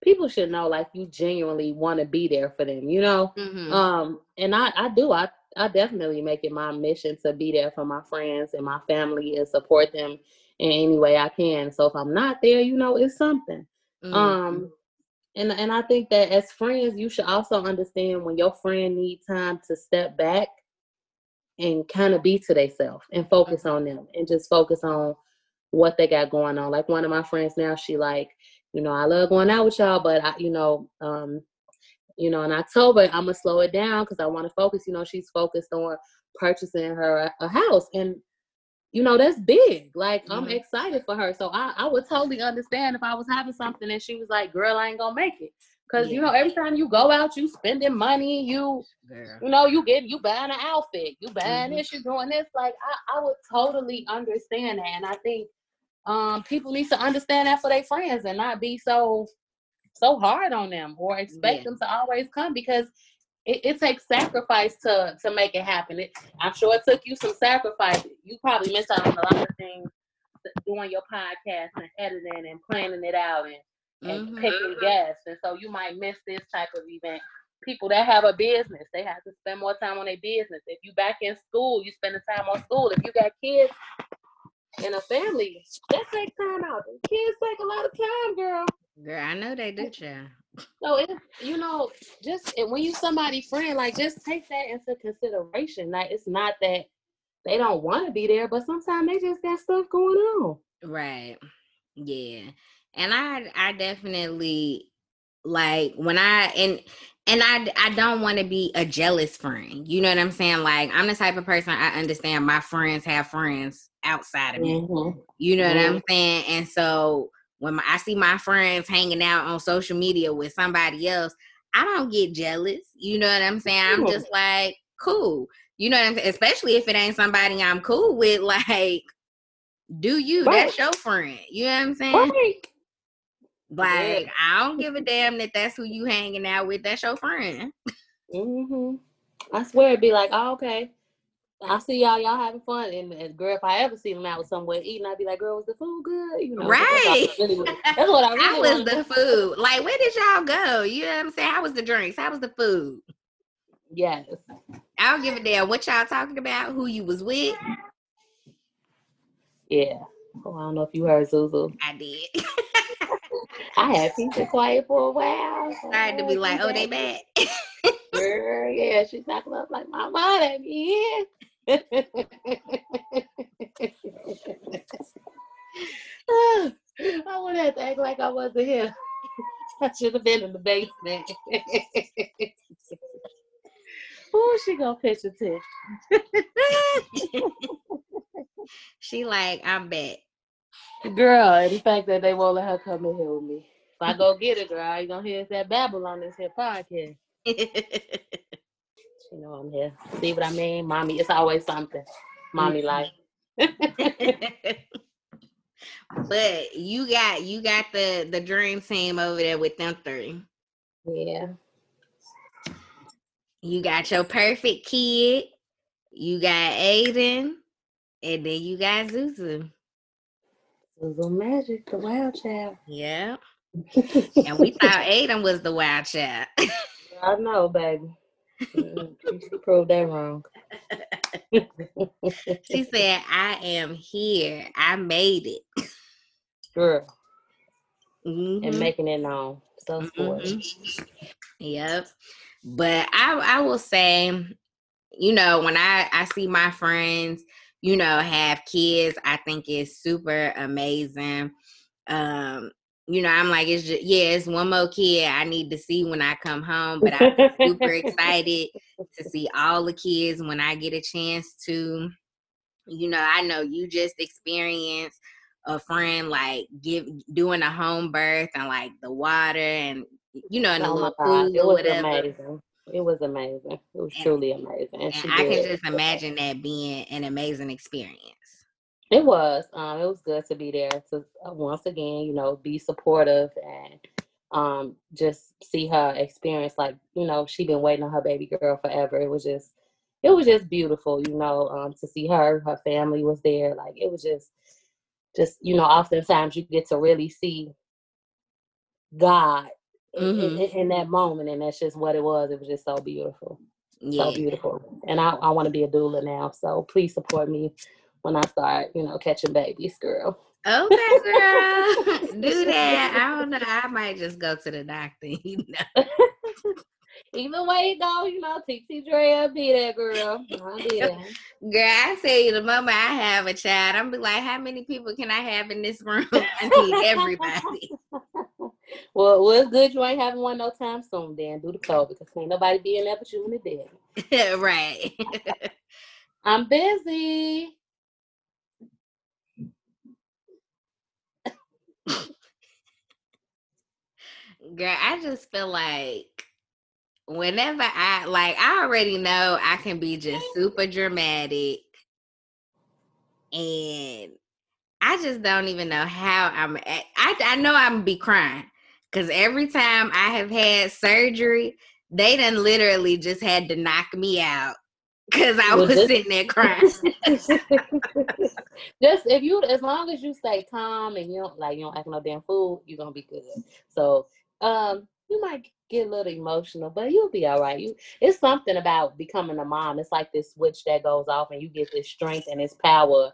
people should know like you genuinely want to be there for them, you know? Mm-hmm. Um, and I I do. I I definitely make it my mission to be there for my friends and my family and support them in any way I can. So if I'm not there, you know, it's something. Mm-hmm. Um and and I think that as friends, you should also understand when your friend needs time to step back and kind of be to themselves and focus on them and just focus on what they got going on. Like one of my friends now, she like, you know, I love going out with y'all, but I, you know, um, you know, in October I'm gonna slow it down because I want to focus. You know, she's focused on purchasing her a, a house, and you know, that's big. Like mm-hmm. I'm excited for her. So I, I would totally understand if I was having something and she was like, girl, I ain't gonna make it. Cause yeah. you know, every time you go out, you spending money, you Girl. you know, you get you buying an outfit, you buying mm-hmm. this, you doing this. Like I, I would totally understand that. And I think um people need to understand that for their friends and not be so so hard on them or expect yeah. them to always come because it, it, takes sacrifice to to make it happen. It, I'm sure it took you some sacrifice. You probably missed out on a lot of things doing your podcast and editing and planning it out and, and mm-hmm. picking guests. And so you might miss this type of event. People that have a business, they have to spend more time on their business. If you back in school, you spend the time on school. If you got kids and a family, that takes time out. Kids take a lot of time, girl. Girl, I know they do, child. So it's you know, just when you somebody friend, like just take that into consideration. Like it's not that they don't want to be there, but sometimes they just got stuff going on. Right. Yeah. And I I definitely like when I and and I I don't want to be a jealous friend. You know what I'm saying? Like I'm the type of person I understand my friends have friends outside of me. Mm-hmm. You know mm-hmm. what I'm mm-hmm. saying? And so when my, I see my friends hanging out on social media with somebody else, I don't get jealous. You know what I'm saying? I'm just like, cool. You know what I'm saying? Especially if it ain't somebody I'm cool with, like, do you? Right. That's your friend. You know what I'm saying? Right. Like, yeah. I don't give a damn that that's who you hanging out with. That's your friend. Mm-hmm. I swear it'd be like, oh, okay. I see y'all, y'all having fun, and, and, girl, if I ever see them out somewhere eating, I'd be like, "Girl, was the food good?" You know, right? That's, really, that's what I really. How was the food? Like, where did y'all go? You know what I'm saying? How was the drinks? How was the food? Yes. I don't give a damn what y'all talking about. Who you was with? Yeah. Oh, I don't know if you heard Zuzu. I did. I had peace and quiet for a while. So I had to be like, "Oh, they back." Girl, yeah, she's knocking up like, "My mom, let me in." I would have to act like I wasn't here. I should have been in the basement. Oh, she gonna pitch a tent. she like, I'm back. Girl, the fact that they won't let her come in here with me. If I go get it, girl, you gonna hear that babble on this here podcast. You know I'm here. See what I mean? Mommy, it's always something. Mommy mm-hmm. like. but you got you got the the dream team over there with them three. Yeah. You got your perfect kid. You got Aiden, and then you got Zuzu. Zuzu Magic, the wild child. Yeah. and we thought Aiden was the wild child. I know, baby. She proved that wrong. she said, I am here. I made it. Girl. Mm-hmm. And making it known. So mm-hmm. Yep. But I I will say, you know, when I I see my friends, you know, have kids, I think it's super amazing. Um, you know, I'm like, it's just yeah, it's one more kid I need to see when I come home. But I'm super excited to see all the kids when I get a chance to. You know, I know you just experienced a friend like give doing a home birth and like the water and you know, in a oh little pool or whatever. Amazing. It was amazing. It was and, truly amazing. And, and I can just imagine that being an amazing experience. It was. Um, it was good to be there to uh, once again, you know, be supportive and um, just see her experience. Like, you know, she been waiting on her baby girl forever. It was just, it was just beautiful, you know, um, to see her. Her family was there. Like, it was just, just you know, oftentimes you get to really see God mm-hmm. in, in, that moment, and that's just what it was. It was just so beautiful, yeah. so beautiful. And I, I want to be a doula now, so please support me when I start, you know, catching babies, girl. Okay, girl, do that. I don't know. I might just go to the doctor. You know. Either way go, you know, TT Dre be there, girl. I'll be there. Girl, I tell you, the moment I have a child, I'm be like, how many people can I have in this room? I need everybody. well, well, it's good you ain't having one no time soon. Then do the code because ain't nobody be in there but you and the dead. right. I'm busy. Girl, I just feel like whenever I like, I already know I can be just super dramatic, and I just don't even know how I'm. I I know I'm be crying because every time I have had surgery, they done literally just had to knock me out because I was just, sitting there crying. just if you, as long as you stay calm and you don't like you don't act no damn fool, you're gonna be good. So um, you might get a little emotional, but you'll be all right. You it's something about becoming a mom. It's like this switch that goes off and you get this strength and this power.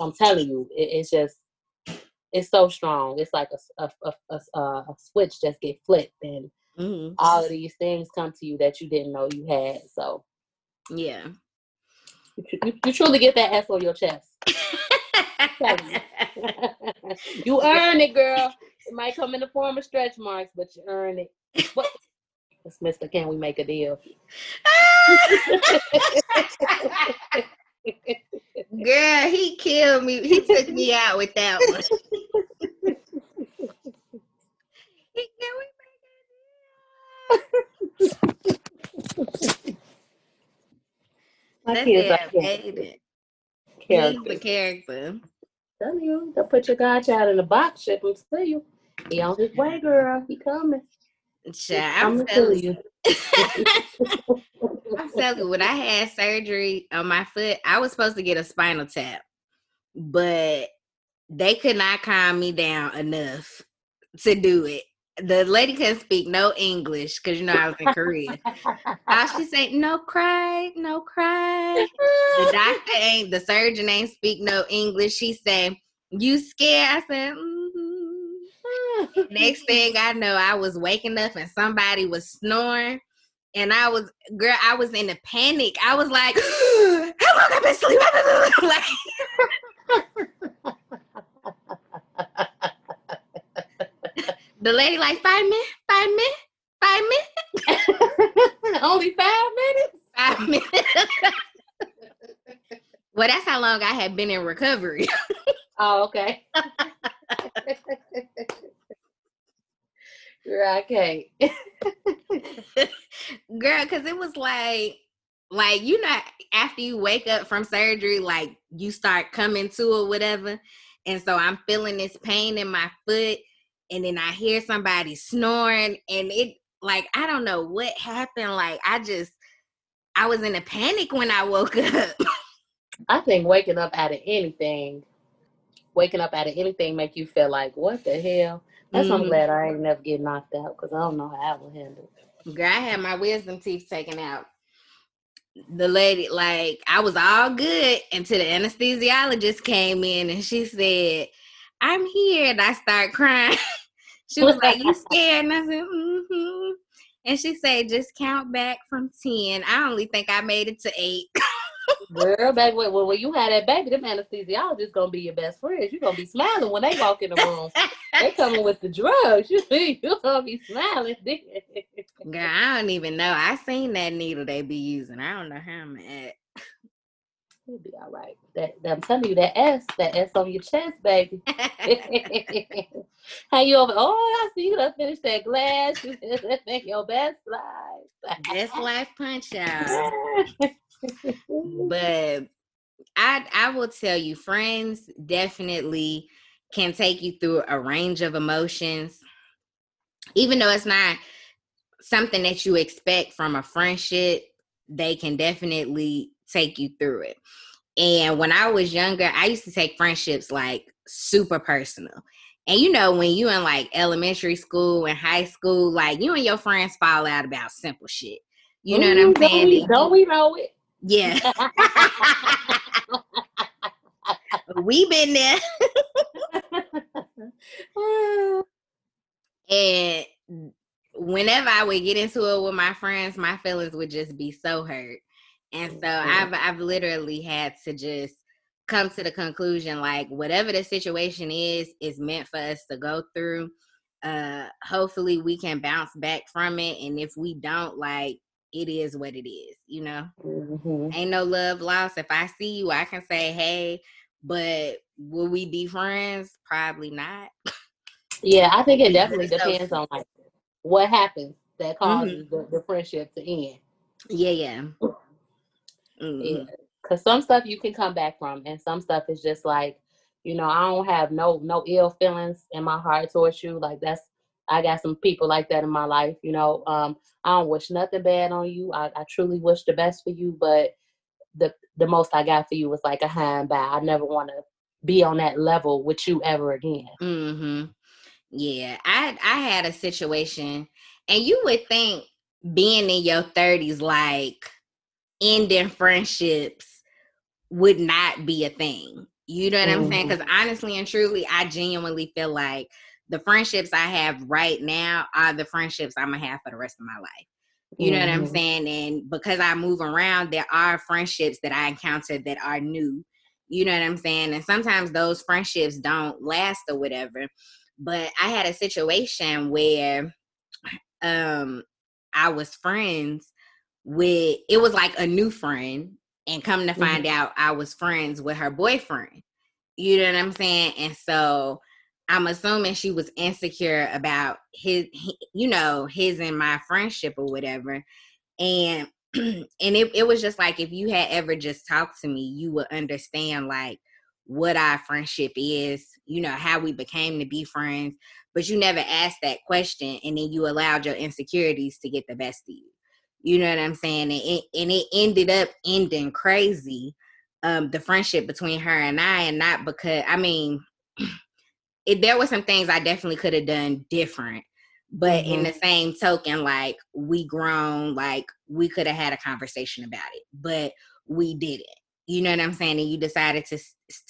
I'm telling you, it, it's just it's so strong. It's like a a, a, a, a switch just get flipped and mm-hmm. all of these things come to you that you didn't know you had. So yeah. You, you, truly get that S on your chest. you earn it, girl. It might come in the form of stretch marks, but you earn it. What It's Mr. Can we make a deal? Girl, he killed me. He took me out with that one. he can we My That kids man are made. He's the character. Tell you, don't put your godchild in a box, ship him to you. He on his way, girl. He coming. Child, I'm telling you. I'm telling you, when I had surgery on my foot, I was supposed to get a spinal tap, but they could not calm me down enough to do it. The lady couldn't speak no English because you know I was in Korea. All she said, "No cry, no cry." The doctor ain't, the surgeon ain't speak no English. She said, "You scared?" I said, mm-hmm. Next thing I know, I was waking up and somebody was snoring. And I was, girl, I was in a panic. I was like, how long I been sleeping? like, the lady like, five minutes, five minutes, five minutes, Only five minutes. five minutes. well, that's how long I had been in recovery. Oh, okay. okay. girl because it was like like you know after you wake up from surgery like you start coming to or whatever and so i'm feeling this pain in my foot and then i hear somebody snoring and it like i don't know what happened like i just i was in a panic when i woke up I think waking up out of anything, waking up out of anything make you feel like, what the hell? That's why I'm Mhm. glad I ain't never get knocked out because I don't know how I will handle it. Girl, I had my wisdom teeth taken out. The lady, like, I was all good until the anesthesiologist came in and she said, I'm here. And I start crying. she was like, You scared? And I said, Mm-hmm. And she said, Just count back from 10. I only think I made it to eight. Girl, baby, when, when you had that baby, them anesthesiologists gonna be your best friends. You're gonna be smiling when they walk in the room. they coming with the drugs. You see, you gonna be smiling. Girl, I don't even know. I seen that needle they be using. I don't know how I'm at. You'll be all right. That, that- I'm telling you, that S, that S on your chest, baby. How you over? Oh, I see you done finished that glass. You done your best life. Best life punch out. but I I will tell you, friends definitely can take you through a range of emotions, even though it's not something that you expect from a friendship. They can definitely take you through it. And when I was younger, I used to take friendships like super personal. And you know, when you in like elementary school and high school, like you and your friends fall out about simple shit. You know what I'm Ooh, don't saying? we- Don't we know it? yeah. we been there. And whenever I would get into it with my friends, my feelings would just be so hurt. And so. I've I've literally had to just come to the conclusion like whatever the situation is is meant for us to go through. Uh hopefully we can bounce back from it. And if we don't, like it is what it is, you know? Mhm. ain't no love lost. If I see you, I can say, hey, but will we be friends? Probably not. Yeah, I think it definitely depends on like what happens that causes the, the friendship to end. Yeah, yeah. Mhm. Cause some stuff you can come back from and some stuff is just like, you know, I don't have no no ill feelings in my heart towards you. Like that's I got some people like that in my life, you know. Um, I don't wish nothing bad on you. I, I truly wish the best for you, but the the most I got for you was like a hi and bye. I never want to be on that level with you ever again. Mm-hmm. Yeah, I I had a situation, and you would think being in your thirties, like ending friendships, would not be a thing. You know what I'm saying? Because honestly and truly, I genuinely feel like the friendships I have right now are the friendships I'm gonna have for the rest of my life. You know what I'm Mhm. saying? And because I move around, there are friendships that I encounter that are new. You know what I'm saying? And sometimes those friendships don't last or whatever. But I had a situation where um I was friends with it was like a new friend and come to find mm-hmm. out I was friends with her boyfriend. You know what I'm saying? And so I'm assuming she was insecure about his, you know, his and my friendship or whatever. And and it, it was just like if you had ever just talked to me, you would understand like what our friendship is, you know, how we became to be friends. But you never asked that question and then you allowed your insecurities to get the best of you. You know what I'm saying? And it, and it ended up ending crazy, um, the friendship between her and I, and not because I mean, it, there were some things I definitely could have done different. But mm-hmm. in the same token, like we grown, like we could have had a conversation about it, but we didn't. You know what I'm saying? And you decided to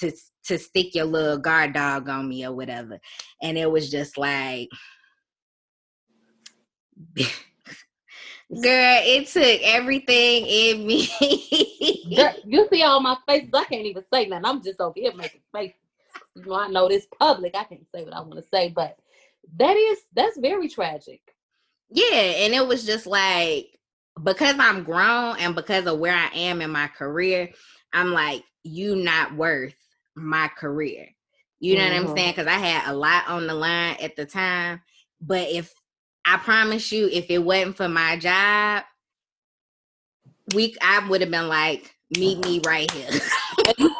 to to stick your little guard dog on me or whatever, and it was just like. Girl, it took everything in me. Girl, you see all my faces. I can't even say nothing. I'm just over here making faces. You know, I know this public. I can't say what I want to say, but that is that's very tragic. Yeah, and it was just like because I'm grown and because of where I am in my career, I'm like, you not worth my career. You know mm-hmm. what I'm mm-hmm. saying? Because I had a lot on the line at the time. But if I promise you, if it wasn't for my job, we I would have been like, meet me right here.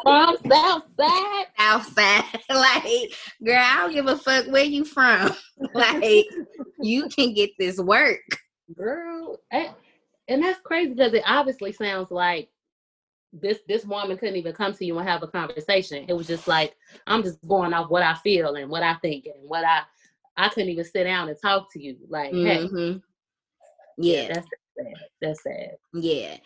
from South Side? South Side. like, girl, I don't give a fuck where you from. like, you can get this work. Girl. Eh, and that's crazy because it obviously sounds like this this woman couldn't even come to you and have a conversation. It was just like, I'm just going off what I feel and what I think and what I I couldn't even sit down and talk to you. Like, mm-hmm. hey, yeah, that's sad. That's sad. Yeah,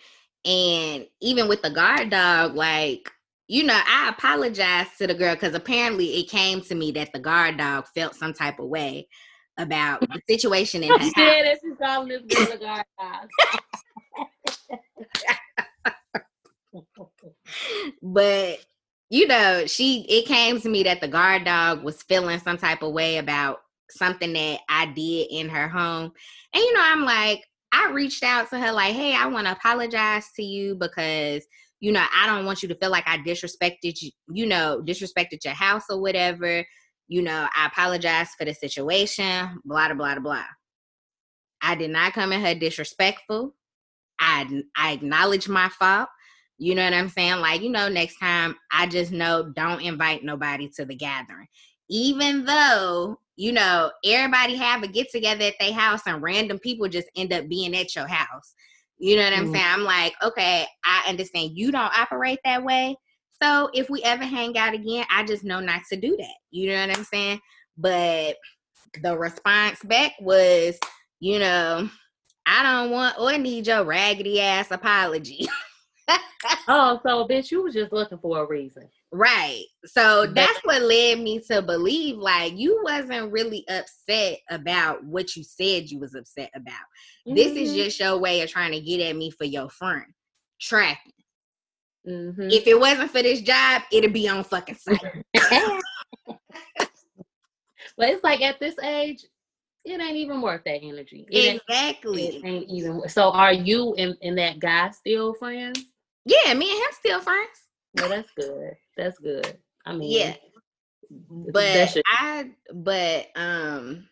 and even with the guard dog, like you know, I apologized to the girl because apparently it came to me that the guard dog felt some type of way about the situation in her house. Yeah, she's calling this girl a guard dog. but you know, she it came to me that the guard dog was feeling some type of way about something that I did in her home. And you know, I'm like, I reached out to her like, "Hey, I want to apologize to you because you know, I don't want you to feel like I disrespected you, you know, disrespected your house or whatever. You know, I apologize for the situation, blah, blah, blah, blah. I did not come at her disrespectful. I, I acknowledge my fault. You know what I'm saying? Like, you know, next time I just know don't invite nobody to the gathering even though you know everybody have a get together at their house and random people just end up being at your house. You know what i'm mm-hmm. saying? I'm like okay i understand you don't operate that way. So if we ever hang out again i just know not to do that. You know what i'm saying? But the response back was you know i don't want or need your raggedy ass apology. Oh so bitch you was just looking for a reason Right. So that's what led me to believe like you wasn't really upset about what you said you was upset about. Mm-hmm. This is mm-hmm. just your way of trying to get at me for your friend. Tracking. Mm-hmm. If it wasn't for this job, it'd be on fucking site. but it's like at this age, it ain't even worth that energy. It exactly. Ain't, it ain't even. So are you and, and that guy still friends? Yeah, me and him still friends. Well, that's good. That's good. I mean, yeah. But I, but um,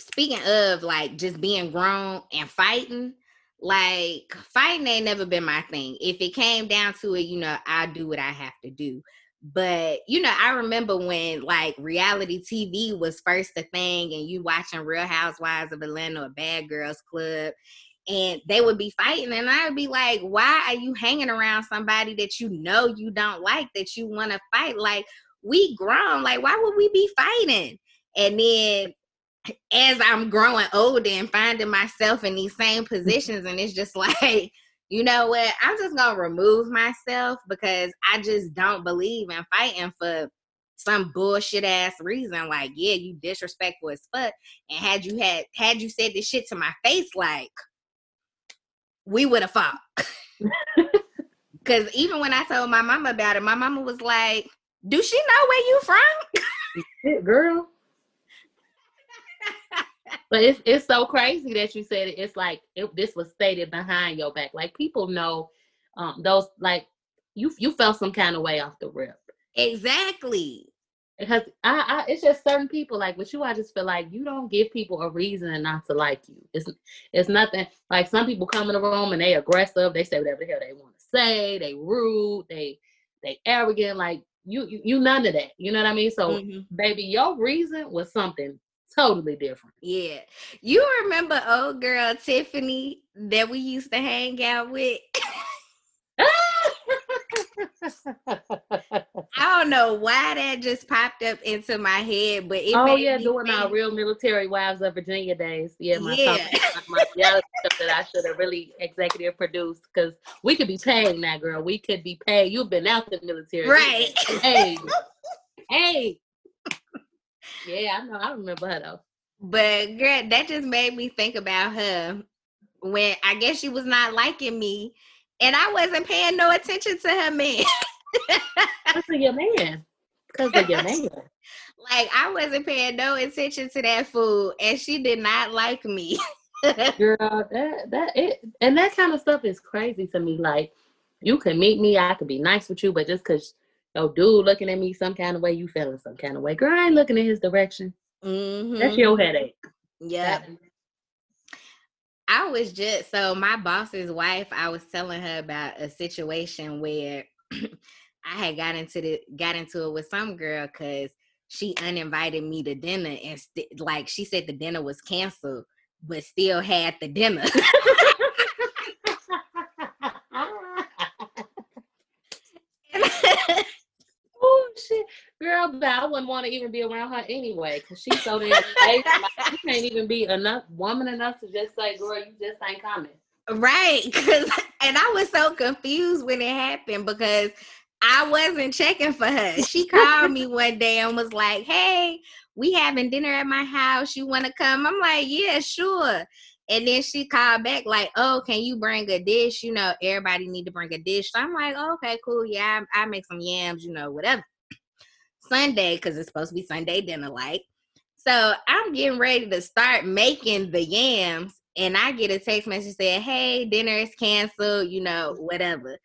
speaking of like just being grown and fighting, like fighting ain't never been my thing. If it came down to it, you know, I do what I have to do. But you know, I remember when like reality TV was first a thing, and you watching Real Housewives of Atlanta or Bad Girls Club, and they would be fighting and i'd be like why are you hanging around somebody that you know you don't like that you want to fight? Like we grown like why would we be fighting? And then as i'm growing older and finding myself in these same mm-hmm. positions and it's just like you know what? I'm just gonna remove myself because i just don't believe in fighting for some bullshit ass reason like yeah you disrespectful as fuck and had you had had you said this shit to my face like we would have fought. Because even when I told my mama about it, my mama was like, "Do she know where you from?" girl. But it's it's so crazy that you said it. It's like it, this was stated behind your back. Like people know um those like you you felt some kind of way off the rip. Exactly. Because I, I it's just certain people like with you, I just feel like you don't give people a reason not to like you. It's it's nothing like some people come in the room and they aggressive, they say whatever the hell they want to say, they rude, they they arrogant, like you, you you none of that. You know what I mean? So mm-hmm. baby, your reason was something totally different. Yeah. You remember old girl Tiffany that we used to hang out with? I don't know why that just popped up into my head, but it oh yeah, doing our real military wives of Virginia days. Yeah, my yeah. my reality stuff that I should have really executive produced because we could be paying that girl. We could be paid. You've been out the military, right? Hey, hey. Yeah, I know. I remember her though. But girl, that just made me think about her when I guess she was not liking me and I wasn't paying no attention to her man. Because of your man. Because of your man. like I wasn't paying no attention to that fool, and she did not like me. Girl, that that it and that kind of stuff is crazy to me. Like you can meet me, I could be nice with you, but just because your dude looking at me some kind of way, you feeling some kind of way. Girl, I ain't looking in his direction. Mm-hmm. That's your headache. Yeah. I was just so my boss's wife. I was telling her about a situation where I had got into the got into it with some girl because she uninvited me to dinner and st- like she said the dinner was canceled, but still had the dinner. shit, girl, but I wouldn't want to even be around her anyway because she's so damn like, you can't even be enough woman enough to just say, girl, you just ain't coming. Right. Cause and I was so confused when it happened because I wasn't checking for her. She called me one day and was like, Hey, we having dinner at my house. You wanna come? I'm like, Yeah, sure. And then she called back like, "Oh, can you bring a dish? You know, everybody need to bring a dish." So I'm like, oh, "Okay, cool. Yeah, I, I make some yams. You know, whatever." Sunday because it's supposed to be Sunday dinner like. So I'm getting ready to start making the yams, and I get a text message saying, "Hey, dinner is canceled. You know, whatever."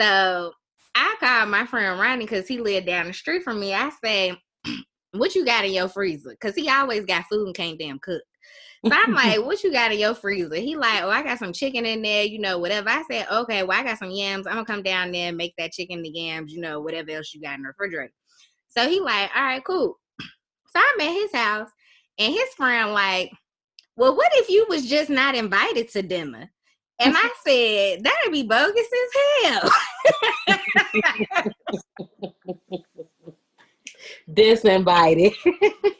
So I called my friend Ronnie because he lived down the street from me. I say, "What you got in your freezer?" Because he always got food and can't damn cook. So I'm like, what you got in your freezer? He like, oh, I got some chicken in there, you know, whatever. I said, okay, well, I got some yams. I'm gonna come down there and make that chicken, the yams, you know, whatever else you got in the refrigerator. So he like, all right, cool. So I'm at his house, and his friend like, well, what if you was just not invited to dinner? And I said, that'd be bogus as hell. Disinvited.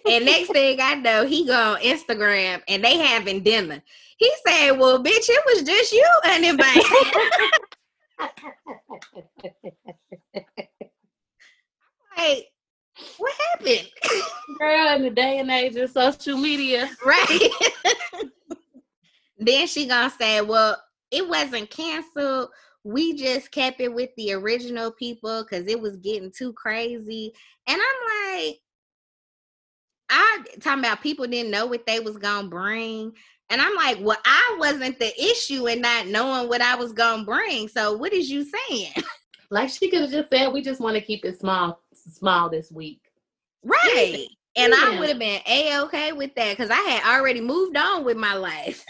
and next thing I know, he go on Instagram and they having dinner. He said, Well, bitch, it was just you uninvited. like, what happened? Girl, in the day and age of social media. Right. then she gonna say, Well, it wasn't canceled. We just kept it with the original people because it was getting too crazy. And I'm like, I talking about people didn't know what they was gonna bring. And I'm like, well, I wasn't the issue in not knowing what I was gonna bring. So what is you saying? Like she could have just said, we just want to keep it small smile this week. Right. And yeah. I would have been a okay with that because I had already moved on with my life.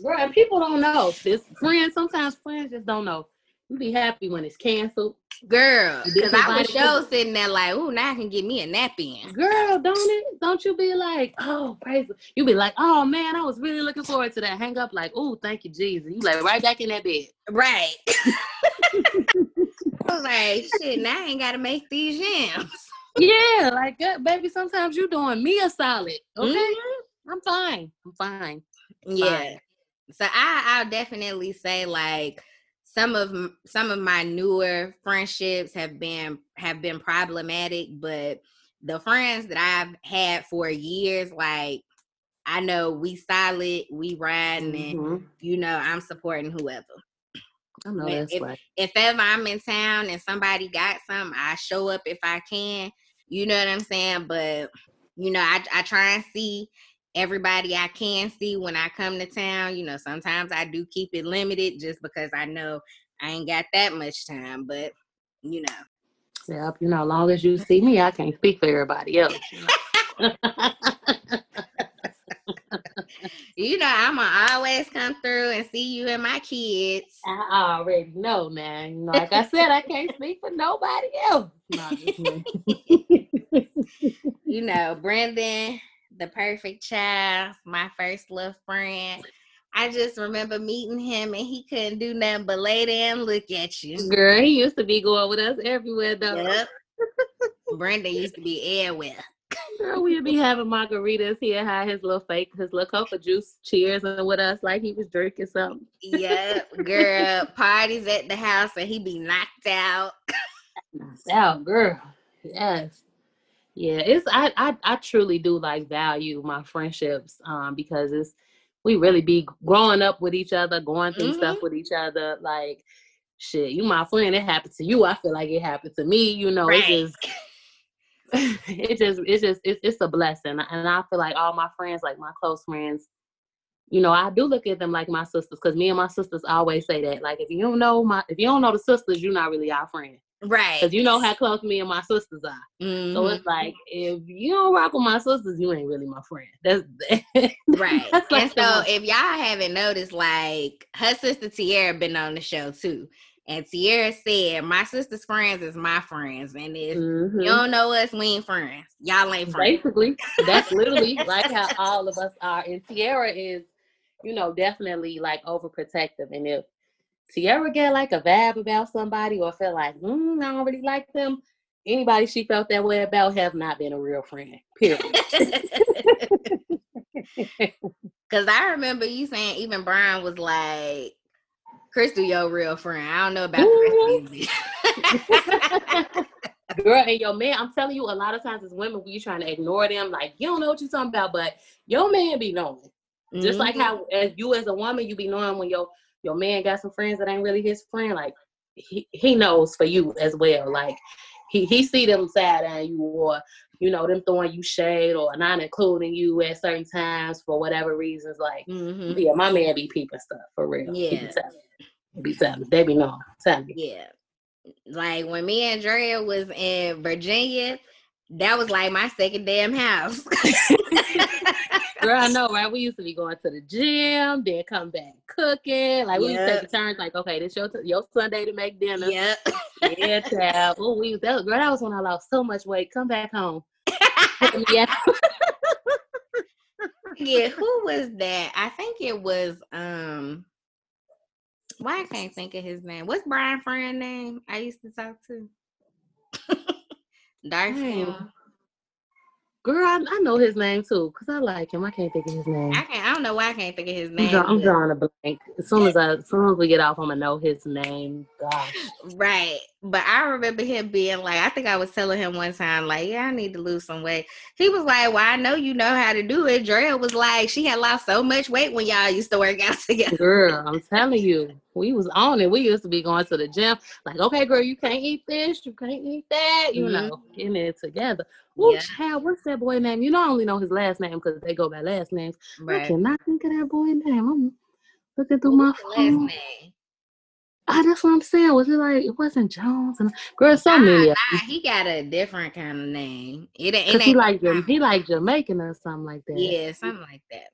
Right. People don't know. This friends, sometimes friends just don't know. You be happy when it's canceled. Girl, because I was show sitting there like, oh, now I can get me a nap in. Girl, don't it? Don't you be like, oh, praise. You be like, oh man, I was really looking forward to that. Hang up like, oh, thank you, Jesus. You like right back in that bed. Right. Was like, shit, now I ain't gotta make these yams. yeah, like that, baby. Sometimes you doing me a solid. Okay. Mm-hmm. I'm fine. I'm fine. I'm yeah. Fine. So I I'll definitely say like some of some of my newer friendships have been have been problematic, but the friends that I've had for years, like I know we solid, we riding, mm-hmm. and you know I'm supporting whoever. I know that's if, right. If ever I'm in town and somebody got something, I show up if I can. You know what I'm saying? But you know, I I try and see everybody I can see when I come to town. You know, sometimes I do keep it limited just because I know I ain't got that much time, but you know. Yep, you know, as long as you see me, I can't speak for everybody else. You know? you know, I'ma always come through and see you and my kids. I already know now. Know, like I said, I can't speak for nobody else. you know, Brendan, the perfect child, my first love friend. I just remember meeting him and he couldn't do nothing but lay there and look at you. Girl, he used to be going with us everywhere though. Yep. Brendan used to be everywhere. Girl, we'd be having margaritas. He'd have his little fake, his little coca juice cheers and with us like he was drinking something. Yeah, girl. parties at the house and he'd be knocked out. knocked out, girl. Yes. Yeah, it's I, I I truly do like value my friendships um because it's we really be growing up with each other, going through mm-hmm. stuff with each other. Like shit, you my friend, it happened to you. I feel like it happened to me, you know, right. it just it just it's just it's it's a blessing. And I feel like all my friends, like my close friends, you know, I do look at them like my sisters because me and my sisters always say that. Like if you don't know my if you don't know the sisters, you're not really our friend. Right. Because you know how close me and my sisters are. Mm-hmm. So it's like if you don't rock with my sisters, you ain't really my friend. That's right. That's like and so if y'all haven't noticed, like her sister Tierra been on the show too. And Tierra said, My sister's friends is my friends. And if mm-hmm. you don't know us, we ain't friends. Y'all ain't friends. Basically, that's literally like how all of us are. And Tierra is, you know, definitely like overprotective. And if Tierra get like a vibe about somebody or feel like, mm, I don't really like them, anybody she felt that way about have not been a real friend. Period. Cause I remember you saying even Brian was like, Crystal, your real friend. I don't know about rest Girl, and your man, I'm telling you, a lot of times as women, we trying to ignore them, like you don't know what you're talking about, but your man be knowing. Mm-hmm. Just like mm-hmm. how as you as a woman, you be knowing when your your man got some friends that ain't really his friend, like he, he knows for you as well. Like he he see them sad at you or you know them throwing you shade or not including you at certain times for whatever reasons. Like mm-hmm. yeah, my man be peeping stuff for real. Yeah. Be telling, they be knowing. Yeah. Like when me and Drea was in Virginia, that was like my second damn house. Girl, I know, right? We used to be going to the gym, then come back cooking. Like we yep. used to take turns. Like, okay, this your t- your Sunday to make dinner. Yeah, yeah, child. Oh, we was that, girl, that was when I lost so much weight. Come back home. yeah. yeah, who was that? I think it was um why I can't think of his name. What's Brian friend name? I used to talk to. Dark skin. Girl, I, I, know his name too, cause I like him. I can't think of his name. I can't. I don't know why I can't think of his name. I'm, I'm drawing a blank. As soon as I, as soon as we get off, I'm gonna know his name. Gosh. Right, but I remember him being like, I think I was telling him one time, like, yeah, I need to lose some weight. He was like, Well, I know you know how to do it. Drea was like, she had lost so much weight when y'all used to work out together. Girl, I'm telling you, we was on it. We used to be going to the gym, like, okay, girl, you can't eat this, you can't eat that, you mm-hmm. know, getting it together. Oh, yeah. child, what's that boy name? You know, I only know his last name because they go by last names. Right. I cannot think of that boy name. I'm looking through my phone. Last name? Ah, that's what I'm saying. Was it like it wasn't Jones and girl? So nah, many. Nah, he got a different kind of name. It, it ain't. He like he like Jamaican or something like that. Yeah, something like that.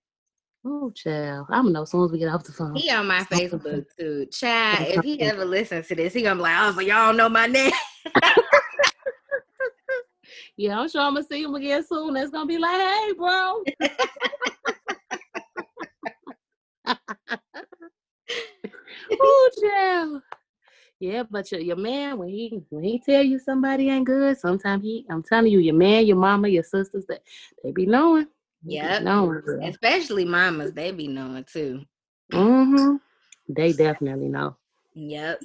Oh, child. I'm gonna know as soon as we get off the phone. He on my Facebook too. Child, if he ever listens to this, he gonna be like, oh, so y'all know my name. yeah, I'm sure I'm gonna see him again soon. That's gonna be like, hey, bro. oh, child. Yeah, but your, your man when he when he tell you somebody ain't good, sometimes he I'm telling you, your man, your mama, your sisters, that they be knowing. Yeah, knowing. Especially mamas, they be knowing too. Mm-hmm. They definitely know. Yep.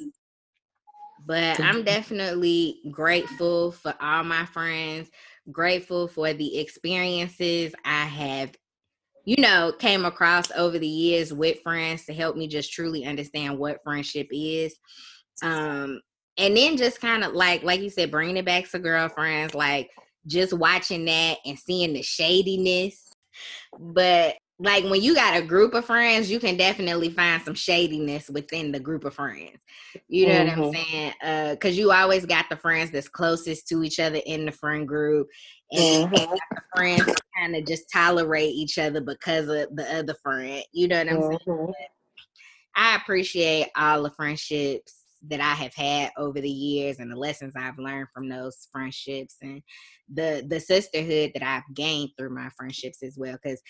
But I'm definitely grateful for all my friends, grateful for the experiences I have, you know, came across over the years with friends to help me just truly understand what friendship is. Um, and then just kind of like, like you said, bringing it back to girlfriends, like just watching that and seeing the shadiness but like when you got a group of friends, you can definitely find some shadiness within the group of friends. You know mm-hmm. what I'm mm-hmm. saying? Uh, cause you always got the friends that's closest to each other in the friend group. And mm-hmm. the friends kind of just tolerate each other because of the other friend. You know what I'm mm-hmm. saying? I appreciate all the friendships that I have had over the years and the lessons I've learned from those friendships and the the sisterhood that I've gained through my friendships as well. Because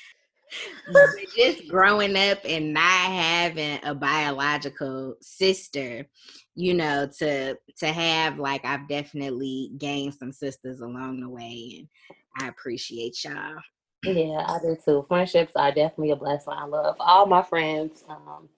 just growing up and not having a biological sister, you know, to to have like I've definitely gained some sisters along the way, and I appreciate y'all. Yeah, I do too. Friendships are definitely a blessing. I love all my friends. Um,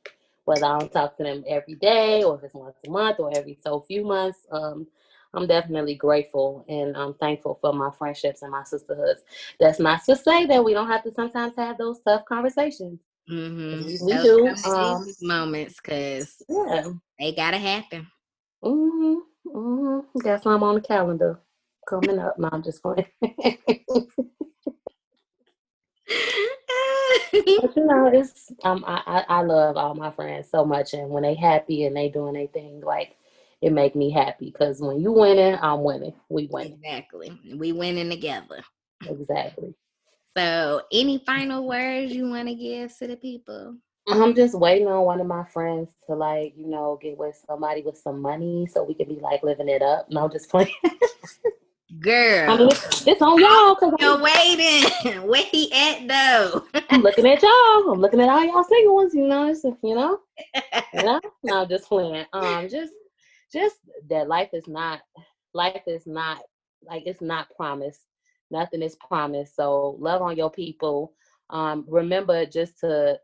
whether I don't talk to them every day or if it's once a month or every so few months. Um, I'm definitely grateful and I'm thankful for my friendships and my sisterhoods. That's not to say that we don't have to sometimes have those tough conversations. Mm-hmm. We, we do um, moments because yeah. they gotta happen. Mm-hmm. Mm-hmm. Got some on the calendar coming up. No, I'm just playing. but you know, it's um, I, I love all my friends so much, and when they happy and they doing their thing, like it make me happy because when you winning, I'm winning. We winning. Exactly. We winning together. Exactly. So, any final words you want to give to the people? I'm just waiting on one of my friends to like, you know, get with somebody with some money so we can be like living it up. No, just playing. Girl, it's, on y'all because you're waiting. Where he at though? I'm looking at y'all. I'm looking at all y'all single ones. You know, it's, you know, you know. No, just playing. Um, just, just that life is not, life is not like it's not promised. Nothing is promised. So love on your people. Um, remember just to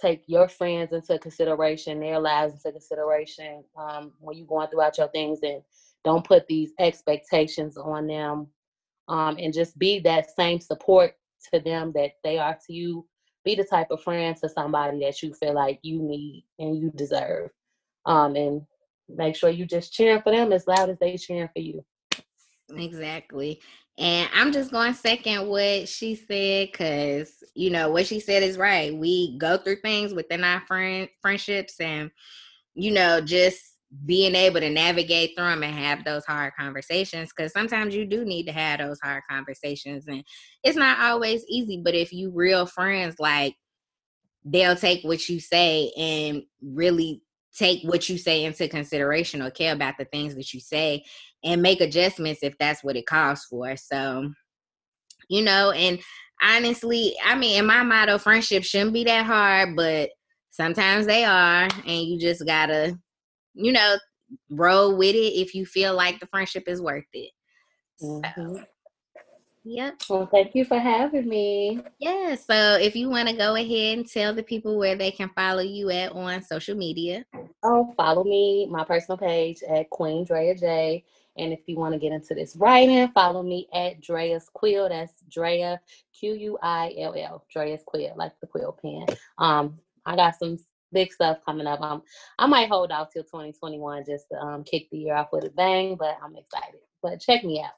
take your friends into consideration, their lives into consideration um, when you're going throughout your things and don't put these expectations on them um, and just be that same support to them that they are to you be the type of friend to somebody that you feel like you need and you deserve um, and make sure you just cheering for them as loud as they cheering for you. Exactly. And i'm just going second what she said because you know what she said is right. We go through things within our friend friendships and you know just being able to navigate through them and have those hard conversations because sometimes you do need to have those hard conversations and it's not always easy but if you real friends like they'll take what you say and really take what you say into consideration or care about the things that you say and make adjustments if that's what it calls for so you know and honestly i mean in my motto friendship shouldn't be that hard but sometimes they are and you just gotta you know, roll with it if you feel like the friendship is worth it. Mm-hmm. So, yep. Well, thank you for having me. Yeah. So if you want to go ahead and tell the people where they can follow you at on social media. Oh, follow me, my personal page at Queen Drea J. And if you want to get into this writing, follow me at Drea's Quill. That's Drea Q U I L L. Drea's Quill, like the quill pen. Um, I got some big stuff coming up. Um, I might hold off till 2021 just to um, kick the year off with a bang, but I'm excited. But check me out.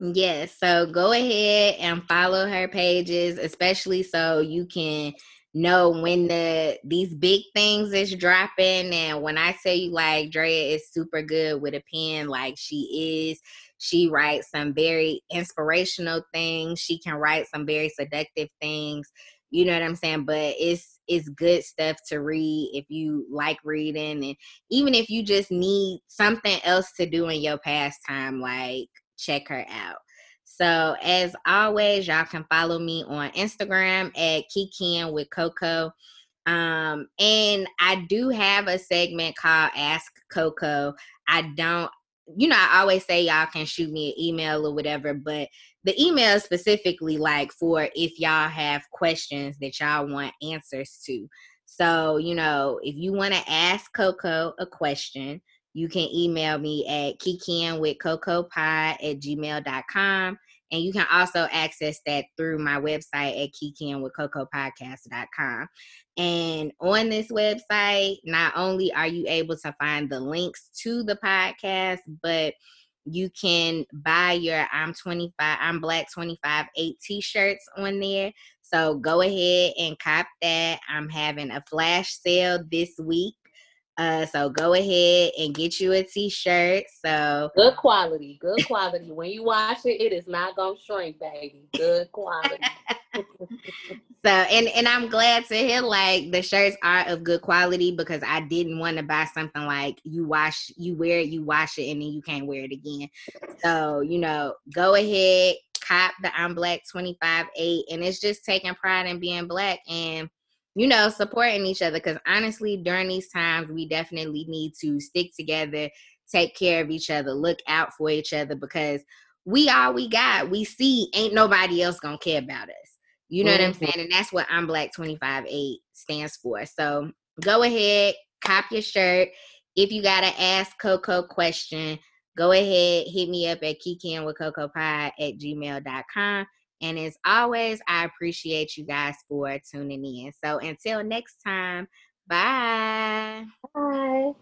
Yes, so go ahead and follow her pages, especially so you can know when the these big things is dropping. And when I tell you like Drea is super good with a pen, like she is. She writes some very inspirational things. She can write some very seductive things. You know what I'm saying? But it's it's good stuff to read if you like reading and even if you just need something else to do in your pastime like check her out. So as always y'all can follow me on instagram at kikian with coco. Um and i do have a segment called ask coco. I don't you know, I always say y'all can shoot me an email or whatever, but the email specifically like for if y'all have questions that y'all want answers to. So, you know, if you want to ask Coco a question, you can email me at kikian with cocopie at gmail.com. And you can also access that through my website at kikianwithcocopodcast.com. And on this website, not only are you able to find the links to the podcast, but you can buy your I'm 25, I'm Black 25 8 t shirts on there. So go ahead and cop that. I'm having a flash sale this week. Uh, so go ahead and get you a t-shirt. So good quality, good quality. when you wash it, it is not gonna shrink, baby. Good quality. so and and I'm glad to hear like the shirts are of good quality because I didn't want to buy something like you wash, you wear it, you wash it, and then you can't wear it again. So you know, go ahead, cop the I'm Black 25 8, and it's just taking pride in being black and you know, supporting each other. Because honestly, during these times, we definitely need to stick together, take care of each other, look out for each other because we all we got. We see ain't nobody else gonna care about us. You know mm-hmm. what I'm mm-hmm. saying? And that's what I'm Black 25 8 stands for. So go ahead, cop your shirt. If you got to ask Coco question, go ahead, hit me up at Kikiing with Coco Pie at gmail.com. And as always, I appreciate you guys for tuning in. So until next time, bye. Bye.